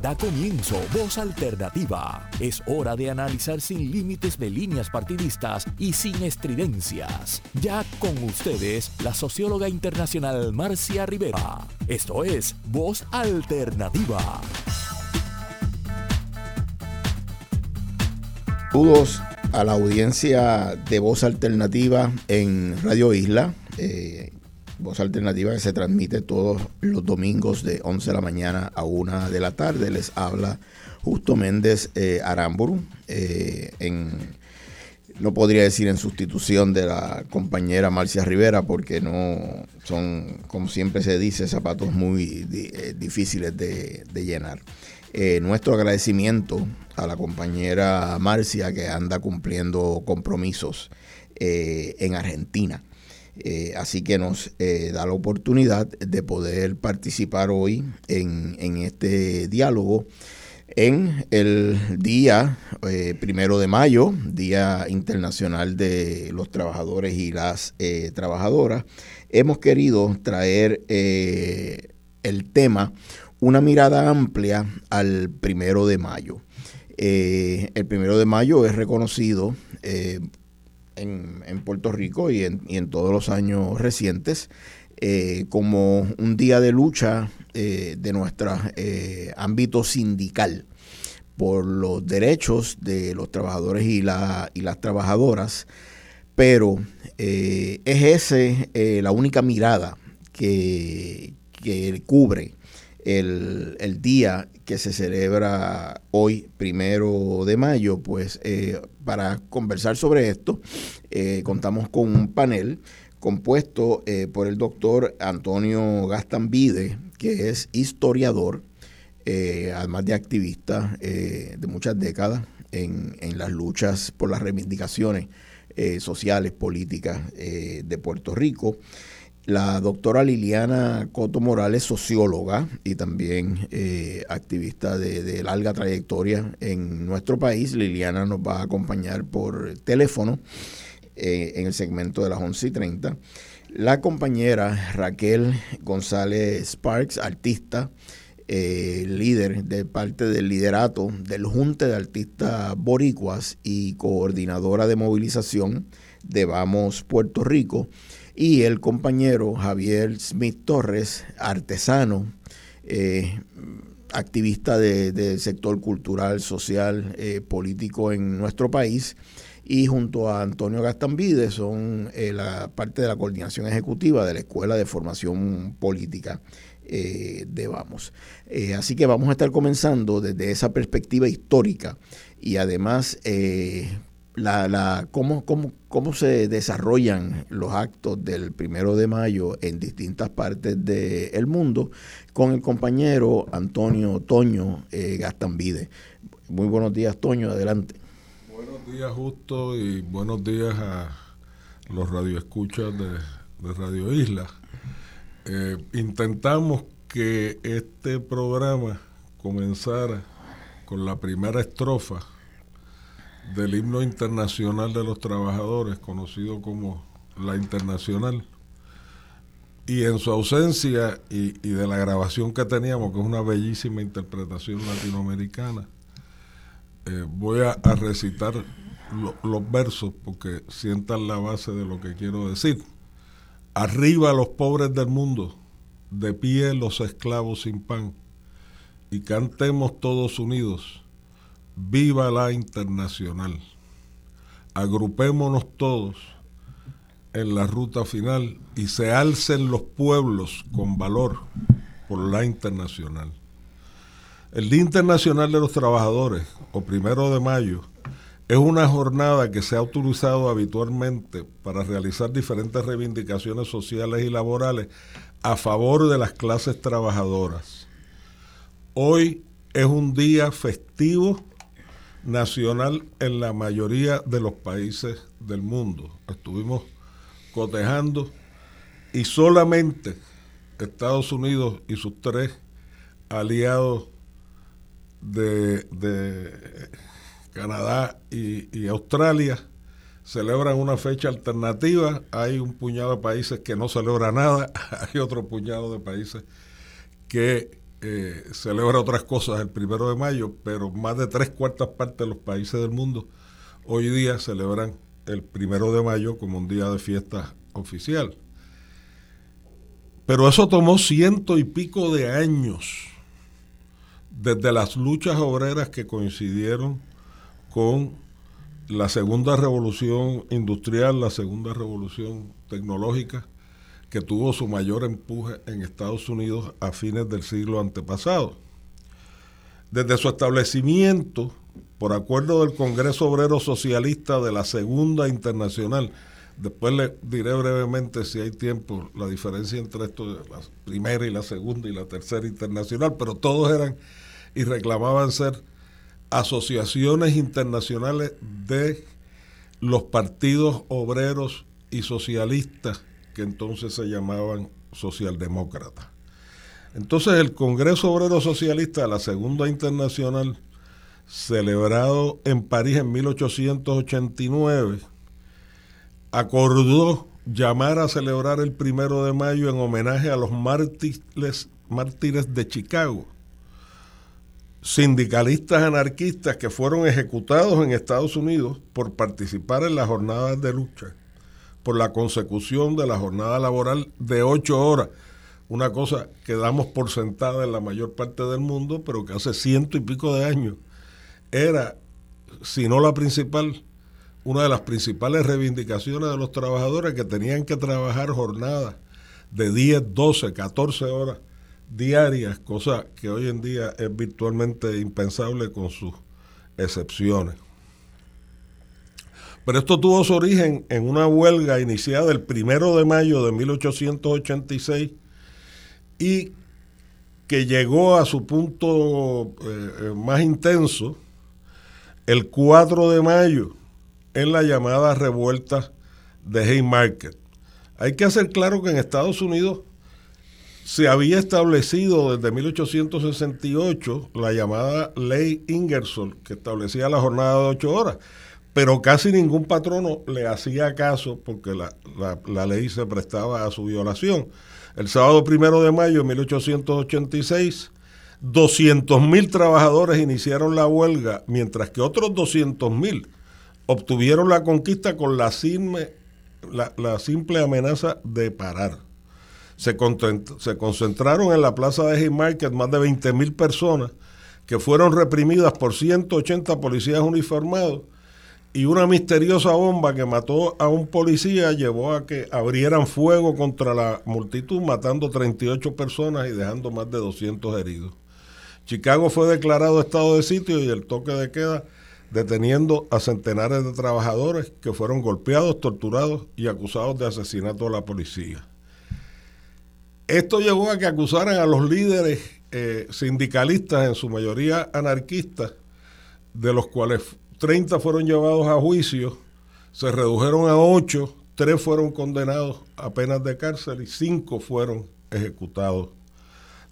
Da comienzo Voz Alternativa. Es hora de analizar sin límites de líneas partidistas y sin estridencias. Ya con ustedes, la socióloga internacional Marcia Rivera. Esto es Voz Alternativa. Saludos a la audiencia de Voz Alternativa en Radio Isla. Eh, Voz Alternativa que se transmite todos los domingos de 11 de la mañana a 1 de la tarde. Les habla Justo Méndez eh, Aramburu, eh, en, no podría decir en sustitución de la compañera Marcia Rivera, porque no son, como siempre se dice, zapatos muy eh, difíciles de, llenar. nuestro agradecimiento a la compañera Marcia que anda cumpliendo compromisos en Argentina. Eh, así que nos eh, da la oportunidad de poder participar hoy en, este diálogo en el día eh, primero de mayo, Día Internacional de los Trabajadores y las Trabajadoras. Hemos querido traer el tema una mirada amplia al primero de mayo. el primero de mayo es reconocido en, Puerto Rico y en, todos los años recientes eh, como un día de lucha eh, de nuestro eh, ámbito sindical por los derechos de los trabajadores y, la, y las trabajadoras, pero es ese la única mirada que, que cubre el, el, día que se celebra hoy, primero de mayo, pues eh, para conversar sobre esto, eh, contamos con un panel compuesto eh, por el doctor Antonio Gastambide, que es historiador, además de activista de muchas décadas en, en, las luchas por las reivindicaciones sociales, políticas de Puerto Rico la doctora Liliana Coto Morales, socióloga y también eh, activista de, larga trayectoria en nuestro país. Liliana nos va a acompañar por teléfono eh, en el segmento de las 11 y 30. La compañera Raquel González Sparks, artista, eh, líder de parte del liderato del Junte de Artistas Boricuas y coordinadora de movilización de Vamos Puerto Rico y el compañero Javier Smith Torres, artesano, eh, activista del sector cultural, social, eh, político en nuestro país, y junto a Antonio Gastambide son eh, la parte de la coordinación ejecutiva de la Escuela de Formación Política de Vamos. así que vamos a estar comenzando desde esa perspectiva histórica y además la, la, cómo, cómo, cómo se desarrollan los actos del primero de mayo en distintas partes del mundo con el compañero Antonio Toño eh, Gastambide. Muy buenos días, Toño, adelante. Buenos días, Justo, y buenos días a los radioescuchas de, de Radio Isla. Eh, intentamos que este programa comenzara con la primera estrofa del himno internacional de los trabajadores, conocido como la Internacional. Y en su ausencia y, de la grabación que teníamos, que es una bellísima interpretación latinoamericana, eh, voy a, recitar los versos porque sientan la base de lo que quiero decir. Arriba los pobres del mundo, de pie los esclavos sin pan, y cantemos todos unidos Viva la internacional. Agrupémonos todos en la ruta final y se alcen los pueblos con valor por la internacional. El Día Internacional de los Trabajadores, o primero de mayo, es una jornada que se ha utilizado habitualmente para realizar diferentes reivindicaciones sociales y laborales a favor de las clases trabajadoras. Hoy es un día festivo nacional en la mayoría de los países del mundo. Estuvimos cotejando y solamente Estados Unidos y sus tres aliados de, Canadá y, y, Australia celebran una fecha alternativa. Hay un puñado de países que no celebran nada, hay otro puñado de países que eh, celebra otras cosas el primero de mayo, pero más de tres cuartas partes de los países del mundo hoy día celebran el primero de mayo como un día de fiesta oficial. Pero eso tomó ciento y pico de años, desde las luchas obreras que coincidieron con la segunda revolución industrial, la segunda revolución tecnológica, que tuvo su mayor empuje en Estados Unidos a fines del siglo antepasado. Desde su establecimiento, por acuerdo del Congreso Obrero Socialista de la Segunda Internacional, después le diré brevemente, si hay tiempo, la diferencia entre esto, la primera y la segunda y la tercera internacional, pero todos eran y reclamaban ser asociaciones internacionales de los partidos obreros y socialistas que entonces se llamaban socialdemócratas. Entonces el Congreso Obrero Socialista la Segunda Internacional, celebrado en París en 1889, acordó llamar a celebrar el primero de mayo en homenaje a los mártires, mártires de Chicago, sindicalistas anarquistas que fueron ejecutados en Estados Unidos por participar en las jornadas de lucha, por la consecución de la jornada laboral de ocho horas, una cosa que damos por sentada en la mayor parte del mundo, pero que hace ciento y pico de años era, si no la principal, una de las principales reivindicaciones de los trabajadores que tenían que trabajar jornadas de 10, 12, 14 horas diarias, cosa que hoy en día es virtualmente impensable con sus excepciones. Pero esto tuvo su origen en una huelga iniciada el primero de mayo de 1886 y que llegó a su punto eh, eh, más intenso el 4 de mayo en la llamada revuelta de Haymarket. Hay que hacer claro que en Estados Unidos se había establecido desde 1868 la llamada ley Ingersoll, que establecía la jornada de ocho horas, pero casi ningún patrono le hacía caso porque la, ley se prestaba a su violación. El sábado primero de mayo de 1886, 200 mil trabajadores iniciaron la huelga, mientras que otros 200 mil obtuvieron la conquista con la simple amenaza de parar se, concentraron en la plaza de Haymarket más de 20 mil personas que fueron reprimidas por 180 policías uniformados y una misteriosa bomba que mató a un policía llevó a que abrieran fuego contra la multitud, matando 38 personas y dejando más de 200 heridos. Chicago fue declarado estado de sitio y el toque de queda deteniendo a centenares de trabajadores que fueron golpeados, torturados y acusados de asesinato a la policía. Esto llevó a que acusaran a los líderes eh, sindicalistas, en su mayoría anarquistas, de los cuales 30 fueron llevados a juicio, se redujeron a 8, 3 fueron condenados a penas de cárcel y 5 fueron ejecutados.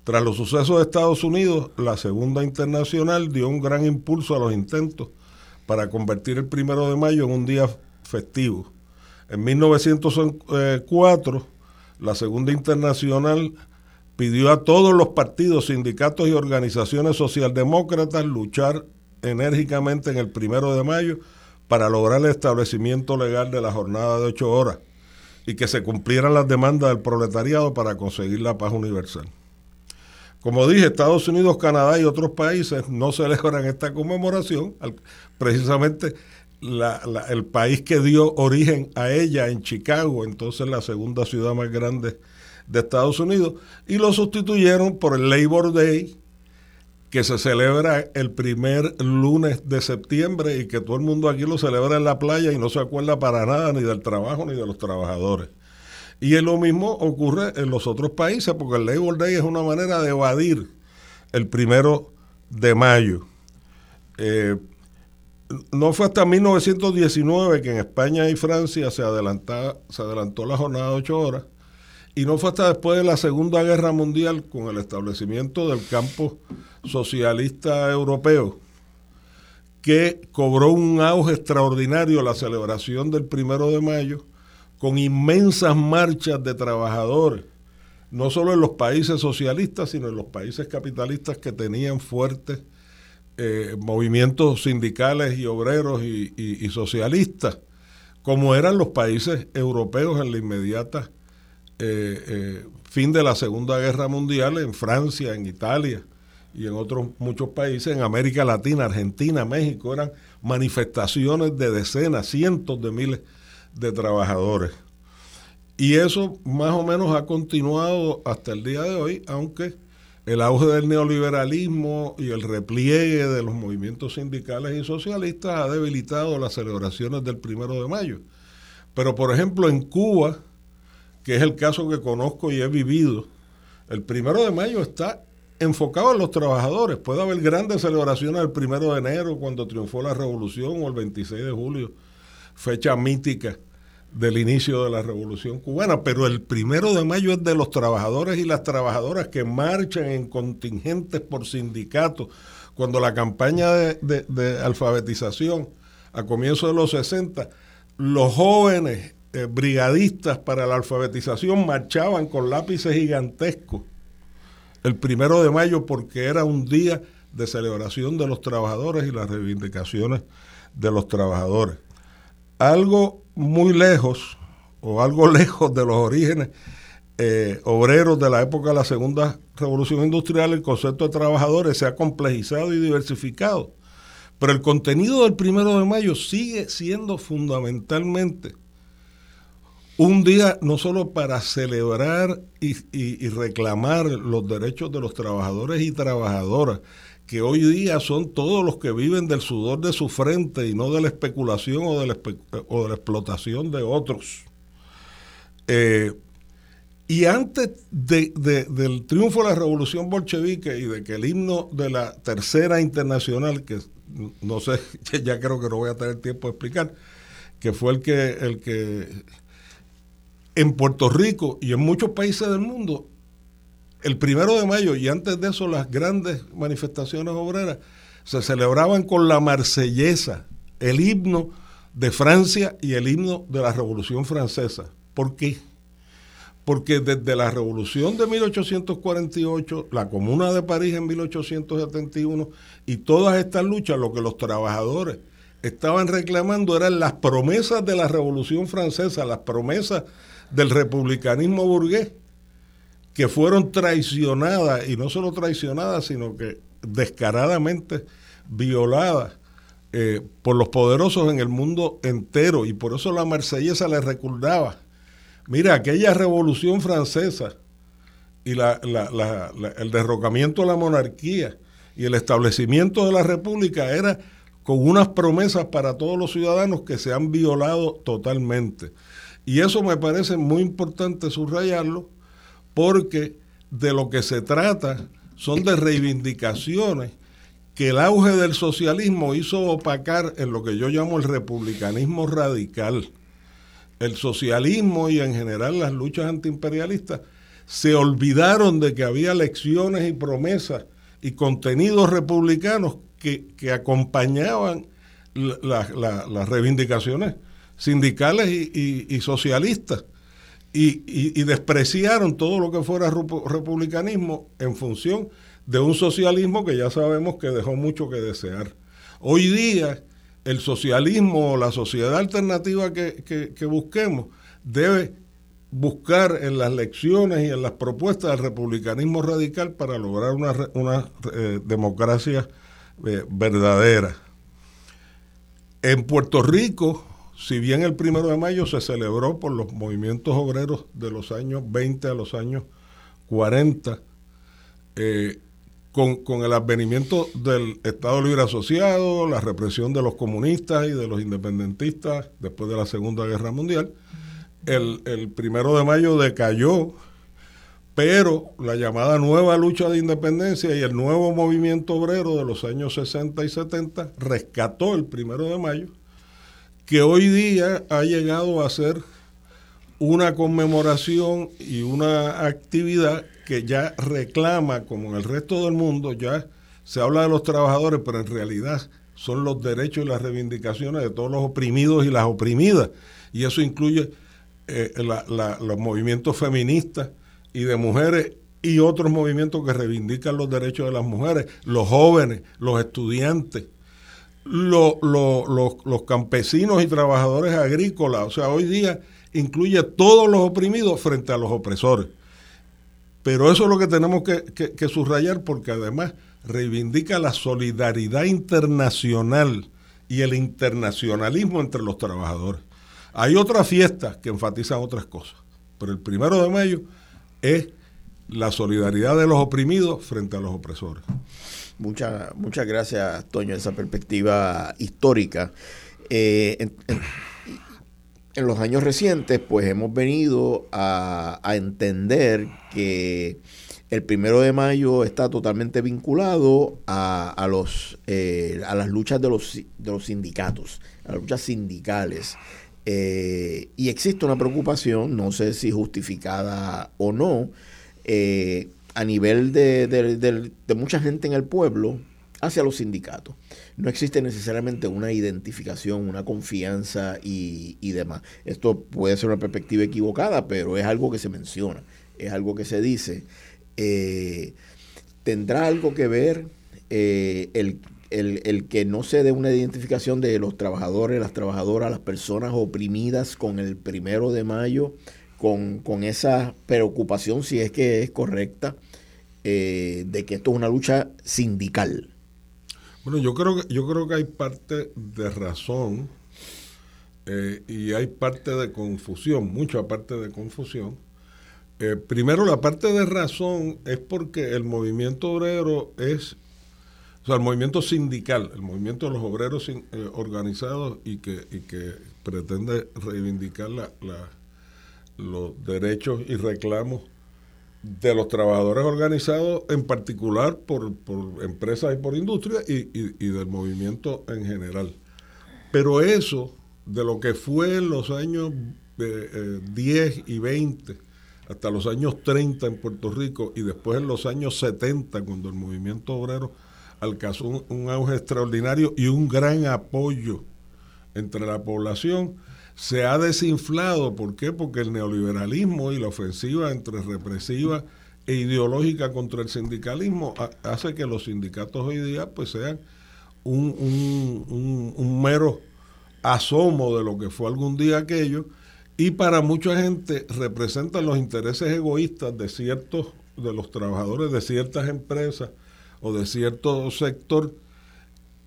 Tras los sucesos de Estados Unidos, la Segunda Internacional dio un gran impulso a los intentos para convertir el primero de mayo en un día festivo. En 1904, la Segunda Internacional pidió a todos los partidos, sindicatos y organizaciones socialdemócratas luchar enérgicamente en el primero de mayo para lograr el establecimiento legal de la jornada de ocho horas y que se cumplieran las demandas del proletariado para conseguir la paz universal. Como dije, Estados Unidos, Canadá y otros países no celebran esta conmemoración, precisamente el país que dio origen a ella en Chicago, entonces la segunda ciudad más grande de Estados Unidos, y lo sustituyeron por el Labor Day, que se celebra el primer lunes de septiembre y que todo el mundo aquí lo celebra en la playa y no se acuerda para nada ni del trabajo ni de los trabajadores. Y es lo mismo ocurre en los otros países, porque el Labor Day es una manera de evadir el primero de mayo. Eh, no fue hasta 1919 que en España y Francia se, se adelantó la jornada de ocho horas y no fue hasta después de la Segunda Guerra Mundial con el establecimiento del campo socialista europeo que cobró un auge extraordinario la celebración del primero de mayo con inmensas marchas de trabajadores no solo en los países socialistas, sino en los países capitalistas que tenían fuertes eh, movimientos sindicales y obreros y, socialistas, como eran los países europeos en la inmediata eh, eh, fin de la Segunda Guerra Mundial, en Francia, en Italia y en otros muchos países, en América Latina, Argentina, México, eran manifestaciones de decenas, cientos de miles de trabajadores. Y eso más o menos ha continuado hasta el día de hoy, aunque el auge del neoliberalismo y el repliegue de los movimientos sindicales y socialistas ha debilitado las celebraciones del primero de mayo. Pero por ejemplo en Cuba, que es el caso que conozco y he vivido, el primero de mayo está enfocado en los trabajadores. Puede haber grandes celebraciones el primero de enero cuando triunfó la revolución o el 26 de julio, fecha mítica del inicio de la revolución cubana, pero el primero de mayo es de los trabajadores y las trabajadoras que marchan en contingentes por sindicatos. Cuando la campaña de, alfabetización a comienzos de los 60, los jóvenes eh, brigadistas para la alfabetización marchaban con lápices gigantescos el primero de mayo porque era un día de celebración de los trabajadores y las reivindicaciones de los trabajadores. Algo muy lejos o algo lejos de los orígenes eh, obreros de la época de la segunda revolución industrial, el concepto de trabajadores se ha complejizado y diversificado. Pero el contenido del primero de mayo sigue siendo fundamentalmente un día no solo para celebrar y, reclamar los derechos de los trabajadores y trabajadoras, que hoy día son todos los que viven del sudor de su frente y no de la especulación o de la, explotación de otros. Eh, y antes del triunfo de la revolución bolchevique y de que el himno de la tercera internacional, que no sé, ya creo que no voy a tener tiempo de explicar, que fue el que, el que en Puerto Rico y en muchos países del mundo, el primero de mayo y antes de eso las grandes manifestaciones obreras se celebraban con la marsellesa, el himno de Francia y el himno de la Revolución Francesa. ¿Por qué? Porque desde la Revolución de 1848, la Comuna de París en 1871 y todas estas luchas, lo que los trabajadores estaban reclamando eran las promesas de la Revolución Francesa, las promesas del republicanismo burgués que fueron traicionadas, y no solo traicionadas, sino que descaradamente violadas eh, por los poderosos en el mundo entero. Y por eso la marsellesa le recordaba, mira, aquella revolución francesa y la, el derrocamiento de la monarquía y el establecimiento de la república era con unas promesas para todos los ciudadanos que se han violado totalmente. Y eso me parece muy importante subrayarlo porque de lo que se trata son de reivindicaciones que el auge del socialismo hizo opacar en lo que yo llamo el republicanismo radical. El socialismo y en general las luchas antiimperialistas se olvidaron de que había lecciones y promesas y contenidos republicanos que, acompañaban las reivindicaciones sindicales y, socialistas y, despreciaron todo lo que fuera republicanismo en función de un socialismo que ya sabemos que dejó mucho que desear. Hoy día el socialismo o la sociedad alternativa que, busquemos debe buscar en las lecciones y en las propuestas del republicanismo radical para lograr una, eh, democracia eh, verdadera. En Puerto Rico, si bien el primero de mayo se celebró por los movimientos obreros de los años 20 a los años 40, eh, con, el advenimiento del Estado Libre Asociado, la represión de los comunistas y de los independentistas después de la Segunda Guerra Mundial, el, el primero de mayo decayó, pero la llamada nueva lucha de independencia y el nuevo movimiento obrero de los años 60 y 70 rescató el primero de mayo que hoy día ha llegado a ser una conmemoración y una actividad que ya reclama, como en el resto del mundo, ya se habla de los trabajadores, pero en realidad son los derechos y las reivindicaciones de todos los oprimidos y las oprimidas. Y eso incluye eh, los movimientos feministas y de mujeres y otros movimientos que reivindican los derechos de las mujeres, los jóvenes, los estudiantes, los, campesinos y trabajadores agrícolas. O sea, hoy día incluye todos los oprimidos frente a los opresores. Pero eso es lo que tenemos que, subrayar porque además reivindica la solidaridad internacional y el internacionalismo entre los trabajadores. Hay otras fiestas que enfatizan otras cosas, pero el primero de mayo es la solidaridad de los oprimidos frente a los opresores. Muchas muchas gracias, Toño, esa perspectiva histórica. Eh, en los años recientes, pues hemos venido a, entender que el primero de mayo está totalmente vinculado a, los, eh, a las luchas de los, de los sindicatos, a las luchas sindicales. Eh, y existe una preocupación, no sé si justificada o no, eh, a nivel de, de mucha gente en el pueblo hacia los sindicatos no existe necesariamente una identificación, una confianza y, demás. Esto puede ser una perspectiva equivocada, pero es algo que se menciona, es algo que se dice. Eh, ¿Tendrá algo que ver eh, el, el, que no se dé una identificación de los trabajadores, las trabajadoras, las personas oprimidas con el primero de mayo, con, con esa preocupación, si es que es correcta, eh, de que esto es una lucha sindical? Bueno, yo creo que, yo creo que hay parte de razón eh, y hay parte de confusión, mucha parte de confusión. Eh, primero, la parte de razón es porque el movimiento obrero es, o sea, el movimiento sindical, el movimiento de los obreros organizados y que, y que pretende reivindicar la, los derechos y reclamos de los trabajadores organizados, en particular por, empresas y por industria y, del movimiento en general. Pero eso, de lo que fue en los años 10 eh, y 20, hasta los años 30 en Puerto Rico y después en los años 70, cuando el movimiento obrero alcanzó un auge extraordinario y un gran apoyo entre la población, se ha desinflado. ¿Por qué? Porque el neoliberalismo y la ofensiva entre represiva e ideológica contra el sindicalismo hace que los sindicatos hoy día pues sean un, un, mero asomo de lo que fue algún día aquello y para mucha gente representan los intereses egoístas de ciertos de los trabajadores de ciertas empresas o de cierto sector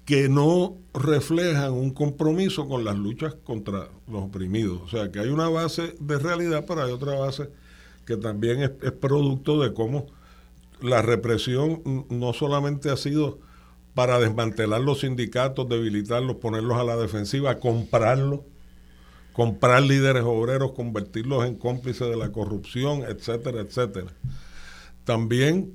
que no reflejan un compromiso con las luchas contra los oprimidos. O sea, que hay una base de realidad, pero hay otra base que también es, producto de cómo la represión no solamente ha sido para desmantelar los sindicatos, debilitarlos, ponerlos a la defensiva, comprarlos, comprar líderes obreros, convertirlos en cómplices de la corrupción, etcétera, etcétera. También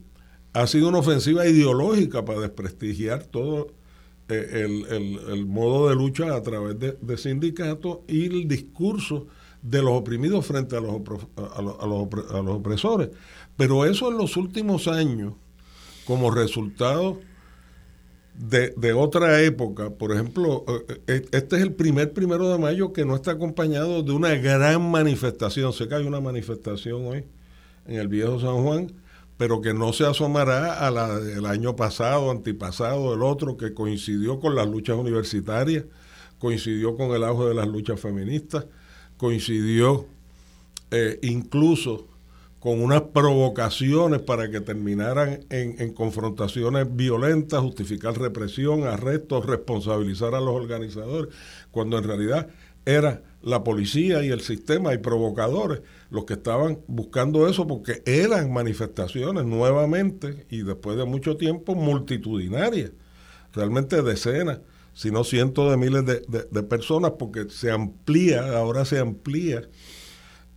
ha sido una ofensiva ideológica para desprestigiar todo el, el, modo de lucha a través de, sindicatos y el discurso de los oprimidos frente a los, a, los, a, los, opresores. Pero eso en los últimos años, como resultado de, de, otra época, por ejemplo, eh, eh, este es el primer primero de mayo que no está acompañado de una gran manifestación. Sé que hay una manifestación hoy en el viejo San Juan, pero que no se asomará a la del año pasado, antipasado, el otro, que coincidió con las luchas universitarias, coincidió con el auge de las luchas feministas, coincidió eh, incluso con unas provocaciones para que terminaran en, en, confrontaciones violentas, justificar represión, arrestos, responsabilizar a los organizadores, cuando en realidad era la policía y el sistema y provocadores los que estaban buscando eso porque eran manifestaciones nuevamente y después de mucho tiempo multitudinarias, realmente decenas, si no cientos de miles de, personas porque se amplía, ahora se amplía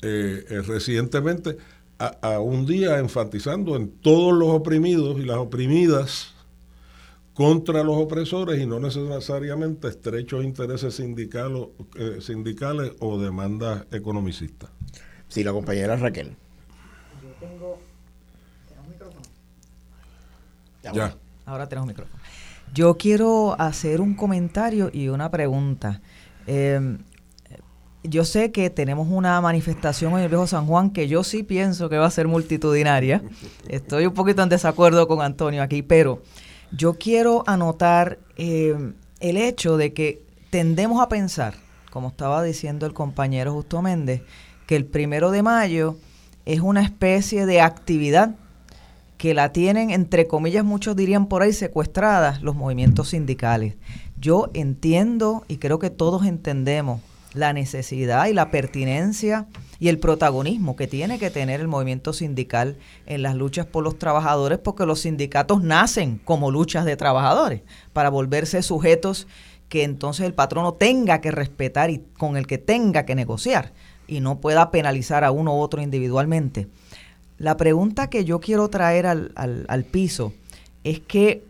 eh, eh, recientemente a, un día enfatizando en todos los oprimidos y las oprimidas contra los opresores y no necesariamente estrechos intereses sindicales, eh, sindicales o demandas economicistas. Sí, la compañera Raquel. Yo tengo. ¿Tenemos micrófono? Ya. Ahora tenemos micrófono. Yo quiero hacer un comentario y una pregunta. Em, yo sé que tenemos una manifestación en el Viejo San Juan que yo sí pienso que va a ser multitudinaria. Estoy un poquito en desacuerdo con Antonio aquí, pero yo quiero anotar eh, el hecho de que tendemos a pensar, como estaba diciendo el compañero Justo Méndez, que el primero de mayo es una especie de actividad que la tienen, entre comillas, muchos dirían por ahí secuestradas los movimientos sindicales. Yo entiendo y creo que todos entendemos la necesidad y la pertinencia y el protagonismo que tiene que tener el movimiento sindical en las luchas por los trabajadores, porque los sindicatos nacen como luchas de trabajadores, para volverse sujetos que entonces el patrono tenga que respetar y con el que tenga que negociar y no pueda penalizar a uno u otro individualmente. La pregunta que yo quiero traer al, al, piso es que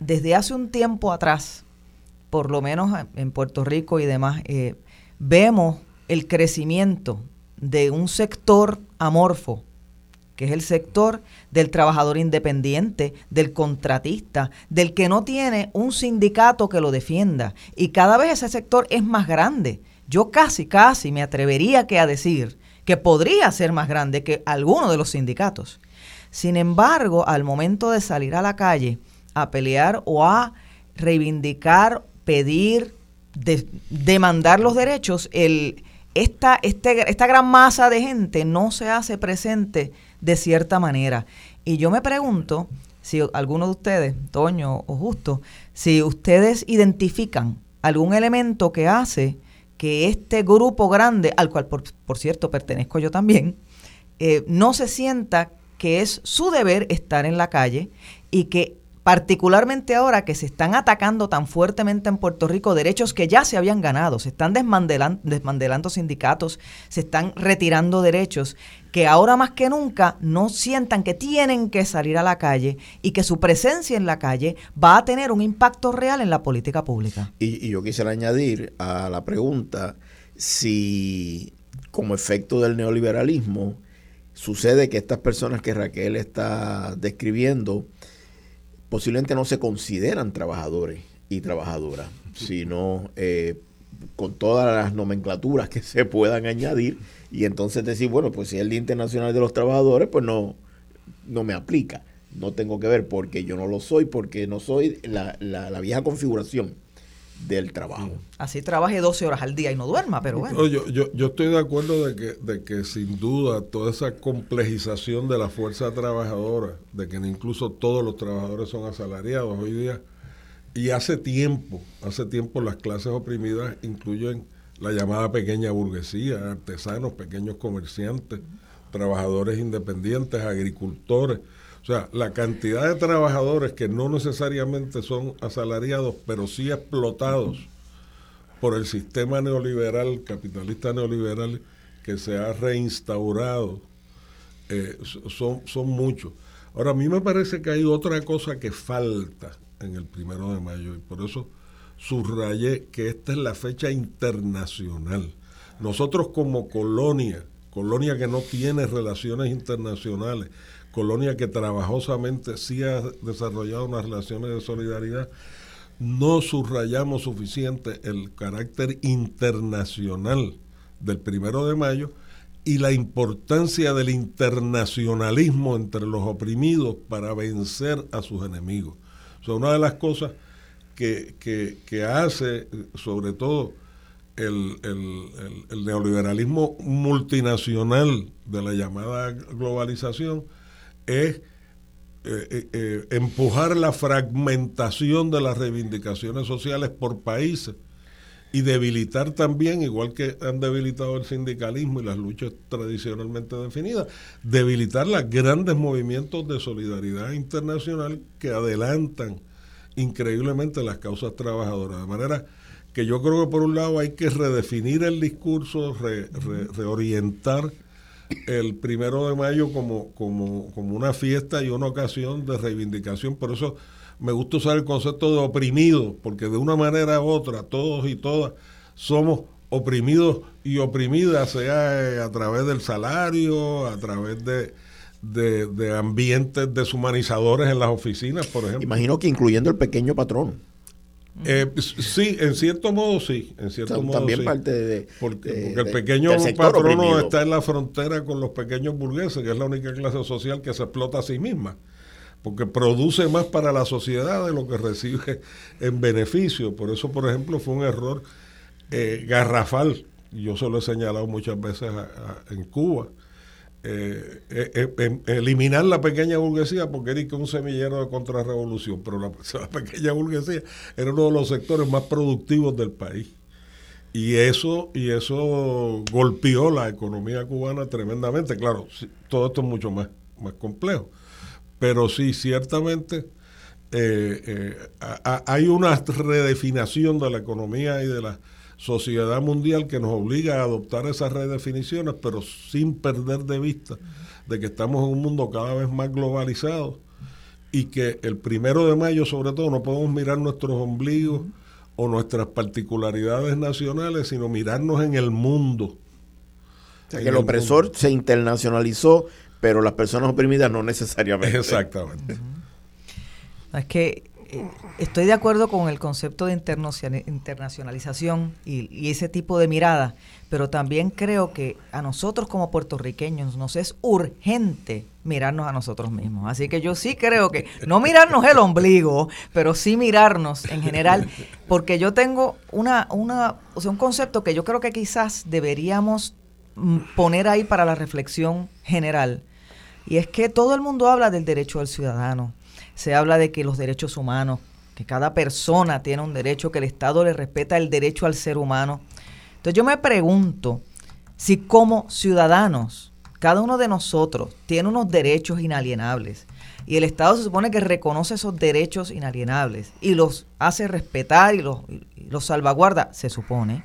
desde hace un tiempo atrás, por lo menos en Puerto Rico y demás, eh, vemos el crecimiento de un sector amorfo, que es el sector del trabajador independiente, del contratista, del que no tiene un sindicato que lo defienda. Y cada vez ese sector es más grande. Yo casi, casi me atrevería que a decir que podría ser más grande que alguno de los sindicatos. Sin embargo, al momento de salir a la calle a pelear o a reivindicar, pedir, demandar los derechos, el, esta, este, esta gran masa de gente no se hace presente de cierta manera. Y yo me pregunto si alguno de ustedes, Toño o Justo, si ustedes identifican algún elemento que hace que este grupo grande, al cual por, cierto pertenezco yo también, eh, no se sienta que es su deber estar en la calle y que particularmente ahora que se están atacando tan fuertemente en Puerto Rico derechos que ya se habían ganado, se están desmantelando, sindicatos, se están retirando derechos, que ahora más que nunca no sientan que tienen que salir a la calle y que su presencia en la calle va a tener un impacto real en la política pública. Y, y yo quisiera añadir a la pregunta si como efecto del neoliberalismo sucede que estas personas que Raquel está describiendo, posiblemente no se consideran trabajadores y trabajadoras, sino eh, con todas las nomenclaturas que se puedan añadir y entonces decir, bueno, pues si es el Día Internacional de los Trabajadores, pues no, no me aplica, no tengo que ver porque yo no lo soy, porque no soy la, la, vieja configuración del trabajo. Así trabaje 12 horas al día y no duerma, pero bueno. yo, yo, yo, estoy de acuerdo de que, de que sin duda toda esa complejización de la fuerza trabajadora, de que incluso todos los trabajadores son asalariados hoy día, y hace tiempo, hace tiempo las clases oprimidas incluyen la llamada pequeña burguesía, artesanos, pequeños comerciantes, trabajadores independientes, agricultores, o sea, la cantidad de trabajadores que no necesariamente son asalariados, pero sí explotados por el sistema neoliberal, capitalista neoliberal, que se ha reinstaurado, eh, son, son muchos. Ahora, a mí me parece que hay otra cosa que falta en el primero de mayo, y por eso subrayé que esta es la fecha internacional. Nosotros como colonia, colonia que no tiene relaciones internacionales, colonia que trabajosamente sí ha desarrollado unas relaciones de solidaridad, no subrayamos suficiente el carácter internacional del primero de mayo y la importancia del internacionalismo entre los oprimidos para vencer a sus enemigos. O sea, una de las cosas que, que, hace, sobre todo, el, el neoliberalismo multinacional de la llamada globalización, es eh, eh, eh, empujar la fragmentación de las reivindicaciones sociales por países y debilitar también, igual que han debilitado el sindicalismo y las luchas tradicionalmente definidas, debilitar los grandes movimientos de solidaridad internacional que adelantan increíblemente las causas trabajadoras. De manera que yo creo que por un lado hay que redefinir el discurso, reorientar el primero de mayo como, como, como una fiesta y una ocasión de reivindicación. Por eso me gusta usar el concepto de oprimido, porque de una manera u otra, todos y todas somos oprimidos y oprimidas, sea eh, a través del salario, a través de, de, ambientes deshumanizadores en las oficinas, por ejemplo. Imagino que incluyendo el pequeño patrón. Eh, sí, en cierto modo sí, en cierto modo también parte de, porque, el pequeño patrono está en la frontera con los pequeños burgueses, que es la única clase social que se explota a sí misma, porque produce más para la sociedad de lo que recibe en beneficio. Por eso, por ejemplo, fue un error eh, garrafal, yo se lo he señalado muchas veces en Cuba, eh, eh, eh, em, eliminar la pequeña burguesía porque era un semillero de contrarrevolución, pero la, pequeña burguesía era uno de los sectores más productivos del país. Y eso, y eso golpeó la economía cubana tremendamente. Claro, todo esto es mucho más, más complejo. Pero sí, ciertamente hay una redefinación de la economía y de la sociedad mundial que nos obliga a adoptar esas redefiniciones, pero sin perder de vista de que estamos en un mundo cada vez más globalizado y que el primero de mayo, sobre todo, no podemos mirar nuestros ombligos o nuestras particularidades nacionales, sino mirarnos en el mundo. O sea, que el opresor se internacionalizó, pero las personas oprimidas no necesariamente. Exactamente. Es que eh, estoy de acuerdo con el concepto de internacionalización y, ese tipo de mirada, pero también creo que a nosotros como puertorriqueños nos es urgente mirarnos a nosotros mismos. Así que yo sí creo que, no mirarnos el ombligo, pero sí mirarnos en general, porque yo tengo una, una, o sea, un concepto que yo creo que quizás deberíamos mm, poner ahí para la reflexión general, y es que todo el mundo habla del derecho del ciudadano se habla de que los derechos humanos, que cada persona tiene un derecho, que el Estado le respeta el derecho al ser humano. Entonces yo me pregunto si como ciudadanos, cada uno de nosotros tiene unos derechos inalienables y el Estado se supone que reconoce esos derechos inalienables y los hace respetar y los, los salvaguarda, se supone.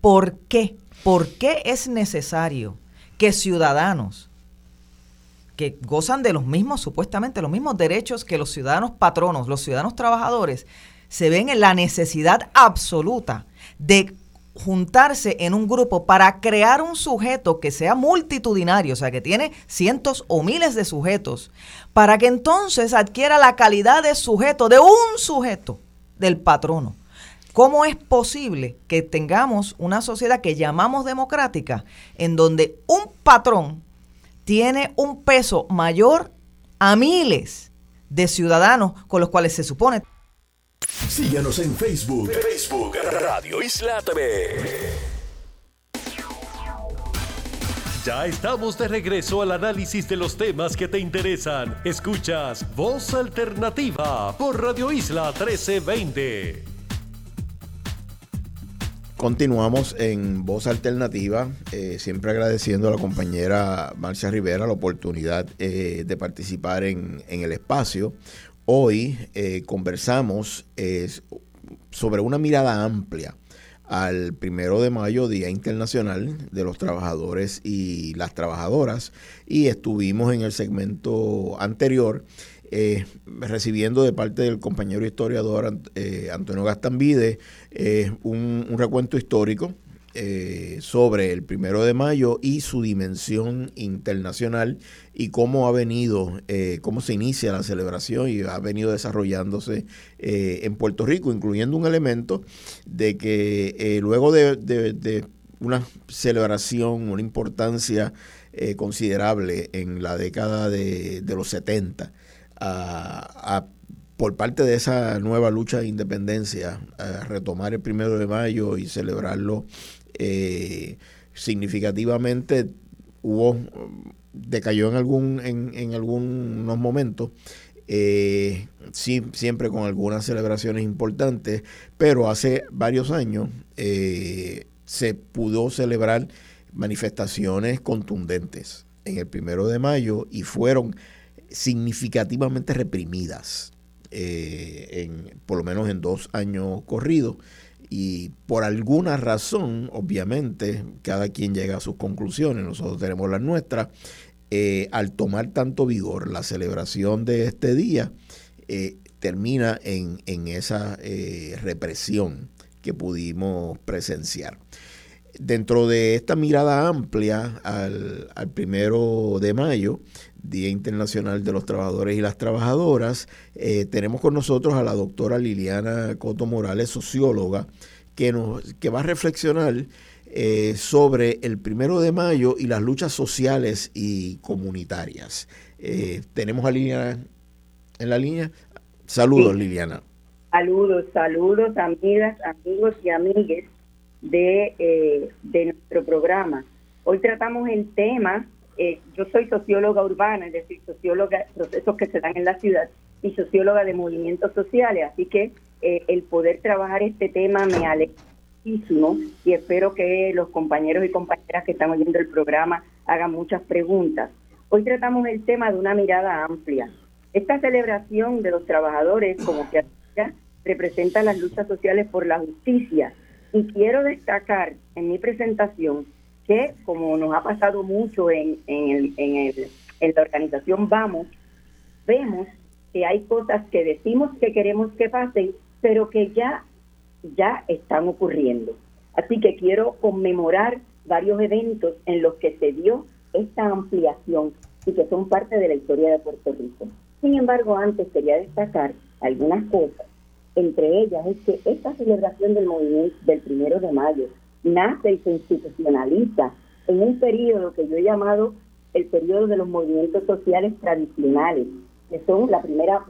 ¿Por qué? ¿Por qué es necesario que ciudadanos que gozan de los mismos, supuestamente, los mismos derechos que los ciudadanos patronos, los ciudadanos trabajadores, se ven en la necesidad absoluta de juntarse en un grupo para crear un sujeto que sea multitudinario, o sea, que tiene cientos o miles de sujetos, para que entonces adquiera la calidad de sujeto, de un sujeto, del patrono. ¿Cómo es posible que tengamos una sociedad que llamamos democrática, en donde un patrón tiene un peso mayor a miles de ciudadanos con los cuales se supone. Síguenos en Facebook, Facebook Radio Isla TV. Ya estamos de regreso al análisis de los temas que te interesan. Escuchas Voz Alternativa por Radio Isla 1320. Continuamos en Voz Alternativa, eh, siempre agradeciendo a la compañera Marcia Rivera la oportunidad eh, de participar en, el espacio. Hoy eh, conversamos sobre una mirada amplia al primero de mayo, Día Internacional de los Trabajadores y las Trabajadoras, y estuvimos en el segmento anterior eh, recibiendo de parte del compañero historiador eh, Antonio Gastambide eh, un, recuento histórico sobre el primero de mayo y su dimensión internacional y cómo ha venido, cómo se inicia la celebración y ha venido desarrollándose en Puerto Rico, incluyendo un elemento de que luego de, una celebración, una importancia considerable en la década de, de los 70, a, por parte de esa nueva lucha de independencia, a retomar el primero de mayo y celebrarlo eh, significativamente, hubo decayó en algún en, algunos momentos eh, sí, siempre con algunas celebraciones importantes, pero hace varios años eh, se pudo celebrar manifestaciones contundentes en el primero de mayo y fueron significativamente reprimidas, eh, en, por lo menos en dos años corridos. Y por alguna razón, obviamente, cada quien llega a sus conclusiones, nosotros tenemos las nuestras, eh, al tomar tanto vigor la celebración de este día, eh, termina en, en esa represión que pudimos presenciar. Dentro de esta mirada amplia al, al primero de mayo, Día Internacional de los Trabajadores y las Trabajadoras, eh, tenemos con nosotros a la doctora Liliana Coto Morales, socióloga, que, nos, que va a reflexionar eh, sobre el primero de mayo y las luchas sociales y comunitarias. Eh, tenemos a Liliana en la línea. Saludos, Liliana. Saludos, saludos, amigas, amigos y amigues de, eh, de nuestro programa. Hoy tratamos el tema, yo soy socióloga urbana, es decir, socióloga de procesos que se dan en la ciudad y socióloga de movimientos sociales, así que el poder trabajar este tema me alegra y espero que los compañeros y compañeras que están oyendo el programa hagan muchas preguntas. Hoy tratamos el tema de una mirada amplia. Esta celebración de los trabajadores, como que representa las luchas sociales por la justicia. Y quiero destacar en mi presentación que, como nos ha pasado mucho en, en, en, en la organización Vamos, vemos que hay cosas que decimos que queremos que pasen, pero que ya ya están ocurriendo. Así que quiero conmemorar varios eventos en los que se dio esta ampliación y que son parte de la historia de Puerto Rico. Sin embargo, antes quería destacar algunas cosas. Entre ellas es que esta celebración del movimiento del primero de mayo nace y se institucionaliza en un periodo que yo he llamado el periodo de los movimientos sociales tradicionales, que son la primera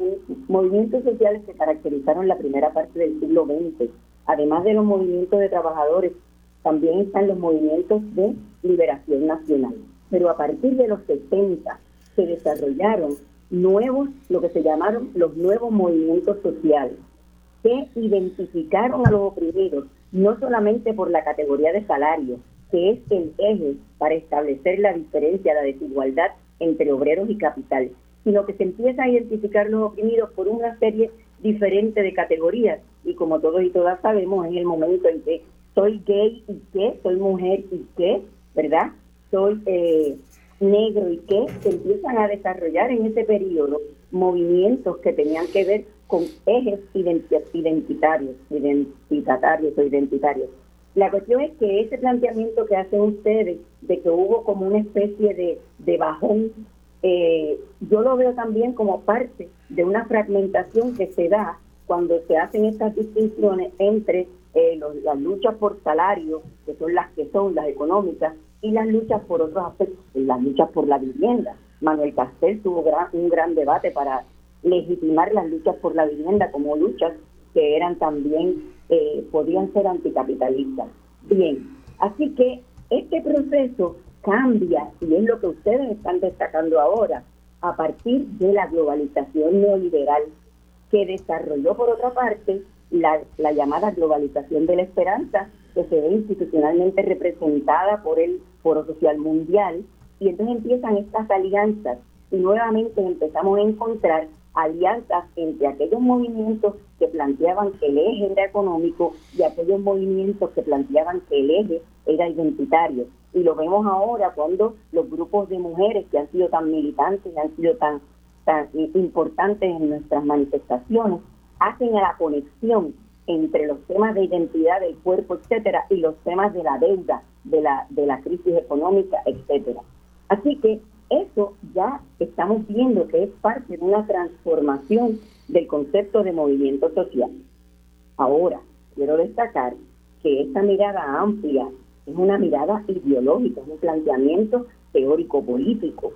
movimientos sociales que caracterizaron la primera parte del siglo XX Además de los movimientos de trabajadores, también están los movimientos de liberación nacional. Pero a partir de los 70 se desarrollaron nuevos, lo que se llamaron los nuevos movimientos sociales, que identificaron a los oprimidos no solamente por la categoría de salario, que es el eje para establecer la diferencia, la desigualdad entre obreros y capital, sino que se empieza a identificar los oprimidos por una serie diferente de categorías y como todos y todas sabemos, en el momento en que soy gay y qué, soy mujer y qué, ¿verdad? Soy eh, negro y qué, se empiezan a desarrollar en ese periodo movimientos que tenían que ver con ejes identitarios, identitarios o identitarios. La cuestión es que ese planteamiento que hacen ustedes de que hubo como una especie de, de bajón, eh, yo lo veo también como parte de una fragmentación que se da cuando se hacen estas distinciones entre eh, las luchas por salario, que son las que son las económicas, y las luchas por otros aspectos, las luchas por la vivienda. Manuel Castel tuvo un gran debate para legitimar las luchas por la vivienda como luchas que eran también, eh, podían ser anticapitalistas. Bien, así que este proceso cambia, y es lo que ustedes están destacando ahora, a partir de la globalización neoliberal que desarrolló por otra parte la, llamada globalización de la esperanza, que se ve institucionalmente representada por el Foro Social Mundial, y entonces empiezan estas alianzas y nuevamente empezamos a encontrar alianzas entre aquellos movimientos que planteaban que el eje era económico y aquellos movimientos que planteaban que el eje era identitario. Y lo vemos ahora cuando los grupos de mujeres que han sido tan militantes, han sido tan tan importantes en nuestras manifestaciones, hacen la conexión entre los temas de identidad del cuerpo, etcétera, y los temas de la deuda, de la, de la crisis económica, etcétera. Así que eso ya estamos viendo que es parte de una transformación del concepto de movimiento social. Ahora, quiero destacar que esta mirada amplia es una mirada ideológica, es un planteamiento teórico-político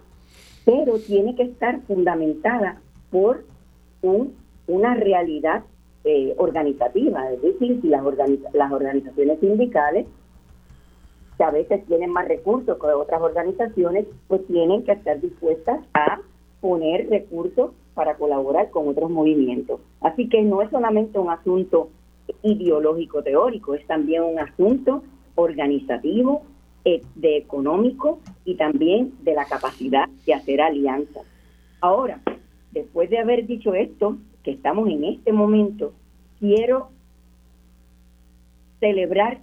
pero tiene que estar fundamentada por un, una realidad eh, organizativa, es decir, si las, las organizaciones sindicales, que a veces tienen más recursos que otras organizaciones, pues tienen que estar dispuestas a poner recursos para colaborar con otros movimientos. Así que no es solamente un asunto ideológico teórico, es también un asunto organizativo, eh, de económico y también de la capacidad de hacer alianzas. Ahora, después de haber dicho esto, que estamos en este momento, quiero celebrar